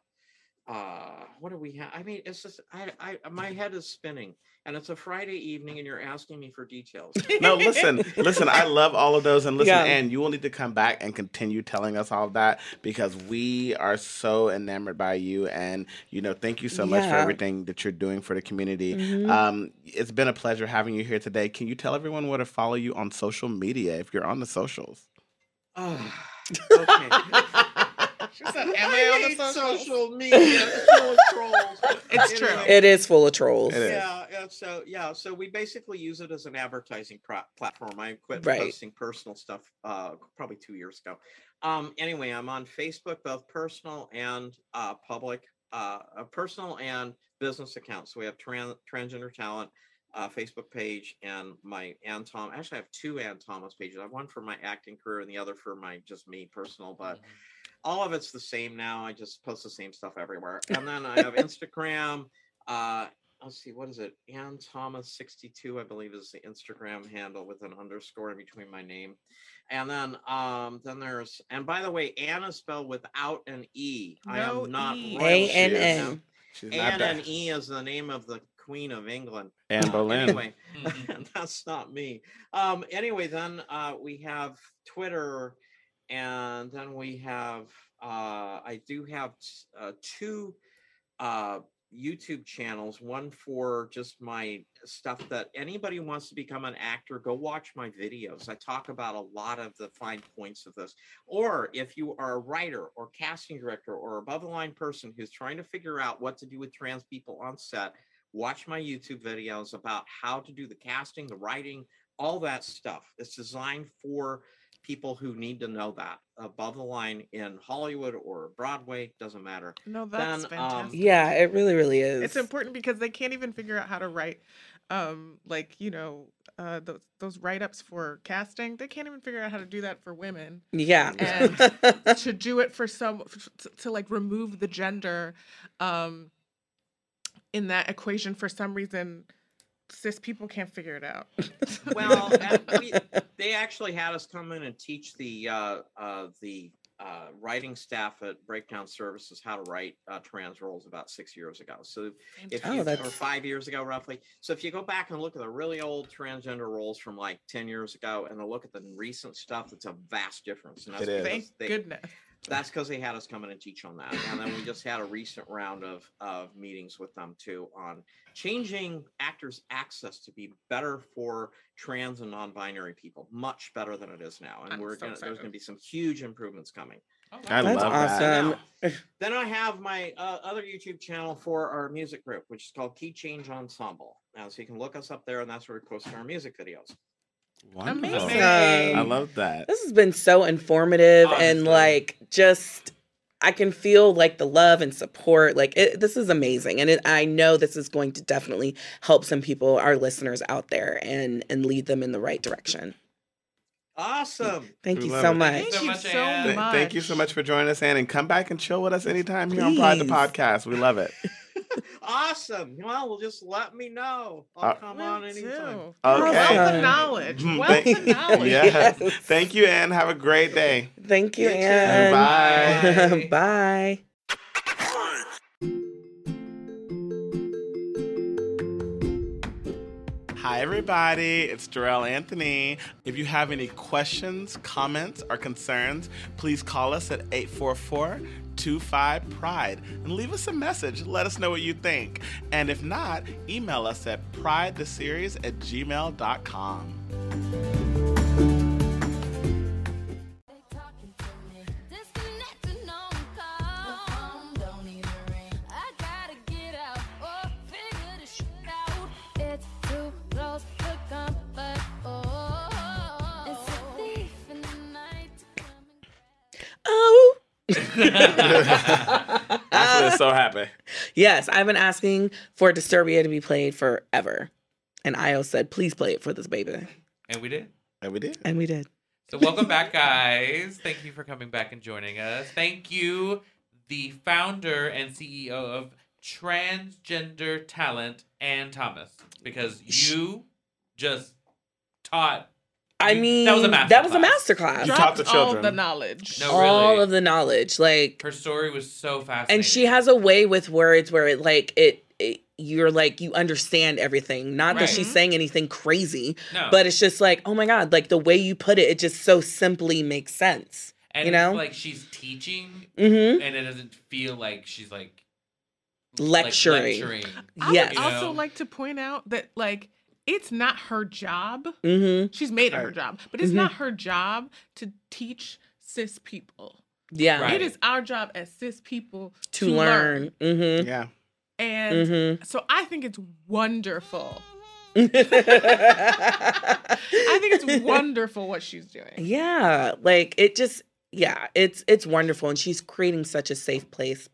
E: uh what do we have i mean it's just I, I my head is spinning and it's a friday evening and you're asking me for details
C: No, listen, listen. I love all of those, and listen,
F: Yeah.
C: and you will need to come back and continue telling us all of that because we are so enamored by you, and you know, thank you so much for everything that you're doing for the community.
F: Mhm.
C: Um, it's been a pleasure having you here today. Can you tell everyone where to follow you on social media if you're on the socials?
E: Ah, okay
D: She said, "Am I, on the
E: hate
D: socials?"
E: social media it's full of trolls
D: It's true.
E: Anyway,
F: it is full of trolls.
C: It is.
E: yeah, yeah so yeah so we basically use it as an advertising pro- platform i quit
F: Right.
E: posting personal stuff uh probably two years ago um anyway i'm on facebook both personal and uh public uh uh, personal and business accounts so we have trans transgender talent uh, Facebook page and my Ann Tom. Actually, I have two Ann Thomas pages. I have one for my acting career and the other for my just me personal. But all of it's the same now. I just post the same stuff everywhere. And then I have Instagram. Uh, let's see, what is it? Ann Thomas 62, I believe, is the Instagram handle with an underscore in between my name. And then um, then there's and by the way, Ann is spelled without an E. I
D: No
E: am not
D: E.
E: royal
F: A N
E: shit,
F: N.
E: no.
C: She's not
E: Ann and E is the name of the Queen of England.
C: Anne Boleyn.
E: Anyway,
B: Mhm.
E: that's not me. Um, anyway, then uh, we have Twitter, and then we have uh, I do have uh, two uh, YouTube channels. One for just my stuff that anybody who wants to become an actor, go watch my videos. I talk about a lot of the fine points of this. Or if you are a writer or casting director or above the line person who's trying to figure out what to do with trans people on set, watch my YouTube videos about how to do the casting, the writing, all that stuff. It's designed for people who need to know that above the line in Hollywood or Broadway, doesn't matter.
D: No, that's
E: Then, um.
A: Yeah, it really, really is.
D: It's important because they can't even figure out how to write, um, like you know, uh, those those write ups for casting. They can't even figure out how to do that for women.
A: Yeah.
D: And- to do it for some to, to like remove the gender, um, in that equation for some reason, cis people can't figure it out.
E: Well, we, they actually had us come in and teach the uh, uh, the uh, writing staff at Breakdown Services how to write uh, trans roles about six years ago. So if
A: Oh,
E: you, or five years ago roughly. So if you go back and look at the really old transgender roles from like ten years ago, and then look at the recent stuff, it's a vast difference. And that's
C: It is.
D: Thank
E: they-
D: goodness.
E: That's because they had us come in and teach on that. And then we just had a recent round of of meetings with them too on changing actors' access to be better for trans and non-binary people, much better than it is now. And
D: I'm
E: we're
D: so
E: gonna there's gonna be some huge improvements coming.
B: Oh,
C: I.
A: That's
C: love that.
A: awesome.
E: Then I have my uh, other YouTube channel for our music group, which is called Key Change Ensemble. Now, so you can look us up there, and that's where we post our music videos.
C: Wonderful.
D: Amazing.
C: I love that.
A: This has been so informative and like just I can feel like the love and support. Like it, this is amazing, and it, I know this is going to definitely help some people, our listeners out there, and and lead them in the right direction.
E: Awesome.
A: Thank
C: We
A: you so
C: it.
A: much.
D: Thank you
B: much,
D: so
B: Anne.
C: Th-
D: much.
C: thank you so much for joining us, Ann, and come back and chill with us anytime here on Pride the Podcast. We love it.
E: Awesome. Well, well, just let me know. I'll
C: Uh,
E: come on anytime.
D: do.
C: Okay.
D: Wealth
A: Awesome.
D: of knowledge. Wealth
C: thank-
D: of knowledge.
C: Yes.
A: Yes.
C: Thank you, Ann. Have a great day.
A: Thank you,
E: You.
A: Anne.
B: Bye.
A: Bye.
C: Hi, everybody. It's Dorell Anthony. If you have any questions, comments, or concerns, please call us at 844 25 Pride and leave us a message. Let us know what you think. And if not, email us at pridetheseries at gmail.com. Ashley is so happy.
A: Yes, I've been asking for Disturbia to be played forever. And Io said, please play it for this baby.
B: And we did.
C: And we did.
A: And we did.
B: So welcome back, guys. Thank you for coming back and joining us. Thank you, the founder and CEO of Transgender Talent, Ann Thomas, because you just taught.
A: I mean,
B: that was a
A: that was a
B: masterclass.
A: masterclass.
C: You taught the children
D: all
C: children.
D: the knowledge.
B: No,
A: All of the knowledge. Like,
B: Her story was so fascinating.
A: and she has a way with words where it, like, it, it you're like, you understand everything. Not that she's saying anything crazy,
B: no,
A: but it's just like, oh my God, like the way you put it, it just so simply makes sense.
B: and
A: you
B: it's
A: know?
B: like she's teaching,
A: Mm
B: and it doesn't feel like she's like
A: Lecturing.
B: Like lecturing.
D: I.
A: Yes.
D: would also
B: You know?
D: like to point out that like it's not her job.
A: Mm hmm.
D: She's made it her job, but it's
A: Mhm.
D: not her job to teach cis people.
A: Yeah.
B: Right.
D: It is our job as cis people
A: To, learn. Mm
C: Yeah.
D: And
A: hmm.
D: so I think it's wonderful. I think it's wonderful what she's doing.
A: Yeah, like it just yeah, it's it's wonderful and she's creating such a safe place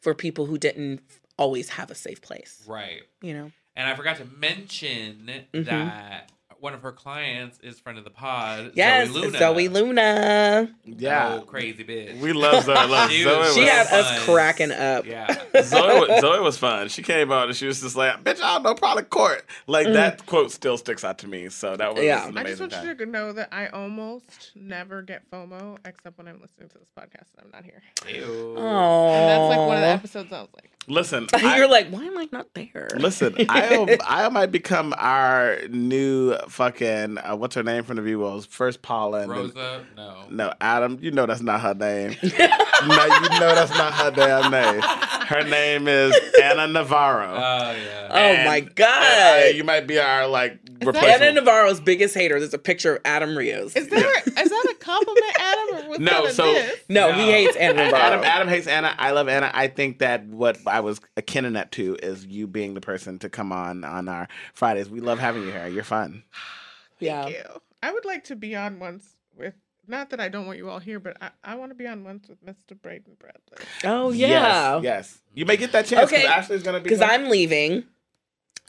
A: for people who didn't always have a safe place,
B: Right.
A: you know.
B: And I forgot to mention
A: Mhm.
B: that one of her clients is friend of the pod,
A: Yes,
B: Zoe Luna.
A: Zoe Luna.
C: Yeah.
B: Oh, crazy bitch.
C: We love Zoe. Love
B: Dude,
C: Zoe.
A: She
C: was,
A: had us cracking up.
B: Yeah.
C: Zoe, Zoe was fun. She came out and she was just like, "Bitch, I don't know, probably court." Like
A: Mhm.
C: that quote still sticks out to me. So that was
A: Yeah.
C: an
D: I just
C: amazing
D: want
C: time.
D: you to know that I almost never get FOMO except when I'm listening to this podcast and I'm not here.
B: Ew.
A: Oh.
D: And that's like one of the episodes I was like,
C: Listen,
A: You're like, why am I not there?
C: Listen, I I might become our new fucking uh, what's her name from the V Wolves? First Paula and then-
B: Rosa, no.
C: no Adam. You know that's not her name. no, you know that's not her damn name. Her name is Ana Navarro.
B: Oh yeah.
A: oh
C: And-
A: my
C: and, uh,
A: god.
C: you might be our like replacement.
A: Ana Navarro's biggest hater. There's a picture of Adam Rios.
D: Is that is that a compliment, Adam, or was
C: No,
D: that a
C: so-
A: no,
B: No.
A: he hates Ana Navarro.
C: Adam, Adam hates Ana. I love Ana. I think that what I was akin to that to is you being the person to come on on our Fridays. We love having you here. You're fun.
A: yeah.
D: You. I would like to be on once with. Not that I don't want you all here, but I, I want to be on once with Mr. Braden Bradley.
A: Oh yeah.
C: Yes. You may get that chance.
A: because
C: Okay. Ashley's gonna be
A: Because. I'm leaving.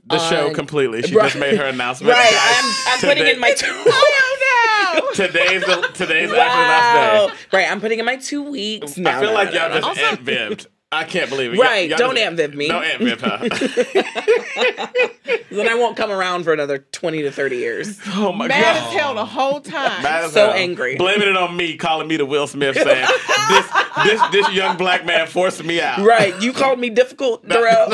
C: the show completely. She
A: Right.
C: just made her announcement.
A: Right.
C: Guys,
A: I'm, I'm putting
C: today-
A: in my two.
D: Oh no!
C: Today's the, today's
A: wow.
C: actually last day.
A: Right. I'm putting in my two weeks. No,
C: I feel
A: no,
C: like
A: no,
C: y'all
A: no.
C: just
D: Also-
C: ant vibbed. I can't believe it.
A: Right.
C: Y'all
A: don't
C: just-
A: Aunt me.
C: Don't ant vib her.
A: then I won't come around for another 20 to 30 years.
C: oh my
D: Mad
C: god.
D: as hell the whole time.
C: Mad as
A: So
C: hell.
A: angry.
C: Blaming it on me, calling me the Will Smith, saying this this this young black man forced me out.
A: Right. You called me difficult, Dorell.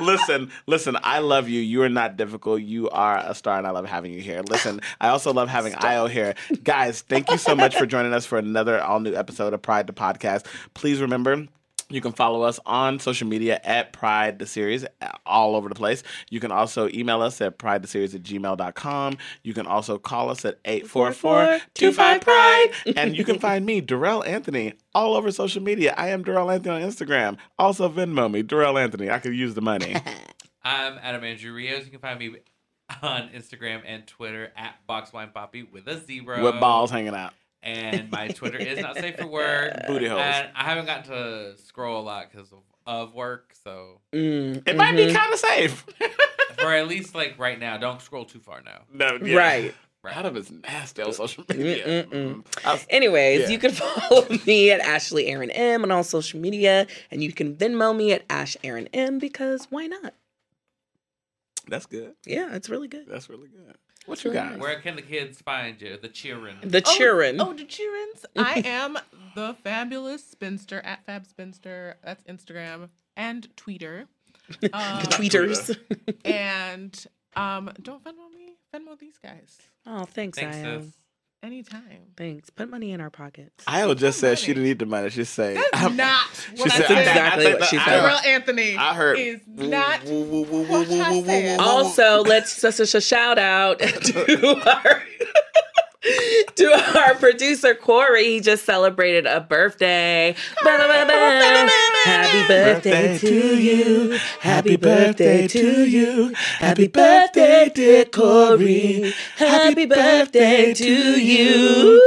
C: Listen, listen, I love you. You are not difficult. You are a star, and I love having you here. Listen, I also love having Io here. Guys, thank you so much for joining us for another all new episode of Pride the Podcast. Please remember. You can follow us on social media at Pride the Series uh, all over the place. You can also email us at pride the series at gmail.com. You can also call us at 844 25 Pride. And you can find me, Dorell Anthony, all over social media. I am Dorell Anthony on Instagram. Also Venmo me, Dorell Anthony. I could use the money.
B: I'm Adam Andrew Rios. You can find me on Instagram and Twitter at Boxed Wine Papi with a zero.
C: with balls hanging out.
B: And my Twitter is not safe for work.
C: Booty holes.
B: And I haven't gotten to scroll a lot because of, of work. So
A: Mm,
C: It might be
A: mhm.
C: kind of safe.
B: for at least like right now, don't scroll too far now.
C: no, yeah.
A: Right.
C: Adam is nasty on social media. Was-
A: Anyways,
C: Yeah.
A: you can follow me at Ashley Aaron M on all social media, and you can Venmo me at Ash Aaron M because why not?
C: that's good.
A: Yeah, it's really good.
C: That's really good. What you got?
B: Where can the kids find you? The cheering.
A: The
D: Oh. Oh, the cheerins. I am the fabulous spinster at Fab Spinster. That's Instagram and Twitter. Um,
A: the tweeters.
D: and um, don't Venmo me. Venmo these guys
A: Oh, thanks,
B: Thanks,
A: am.
B: sis.
D: Anytime.
A: Thanks. Put money in our pockets.
C: Io just said she didn't need the money. She said,
D: That's
C: I'm-
D: not
C: she said,
D: said.
C: I- I
A: exactly what she said.
C: I-
D: Dorell Anthony
C: I heard.
D: is not
C: woo,
D: I
C: woo, woo.
A: Also, let's just a shout out to our to our producer Corey. He just celebrated a birthday. Ba-da-ba-ba. Happy birthday to you. Happy birthday to you. Happy birthday, dear Corey. Happy birthday to you.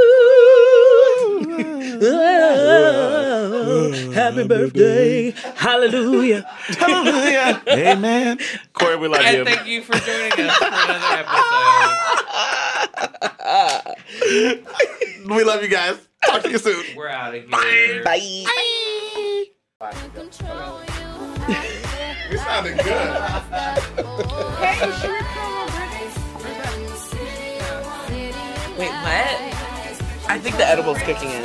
A: Happy birthday. Hallelujah.
C: Hallelujah. Amen. Corey, we love
B: And
C: you.
B: thank you for joining us for another episode.
C: we love you guys. Talk to you soon.
B: We're out of here.
A: Bye.
F: Control you.
C: You sounded good.
D: Hey, should we promo
A: Wait, what? I think the edible's kicking in.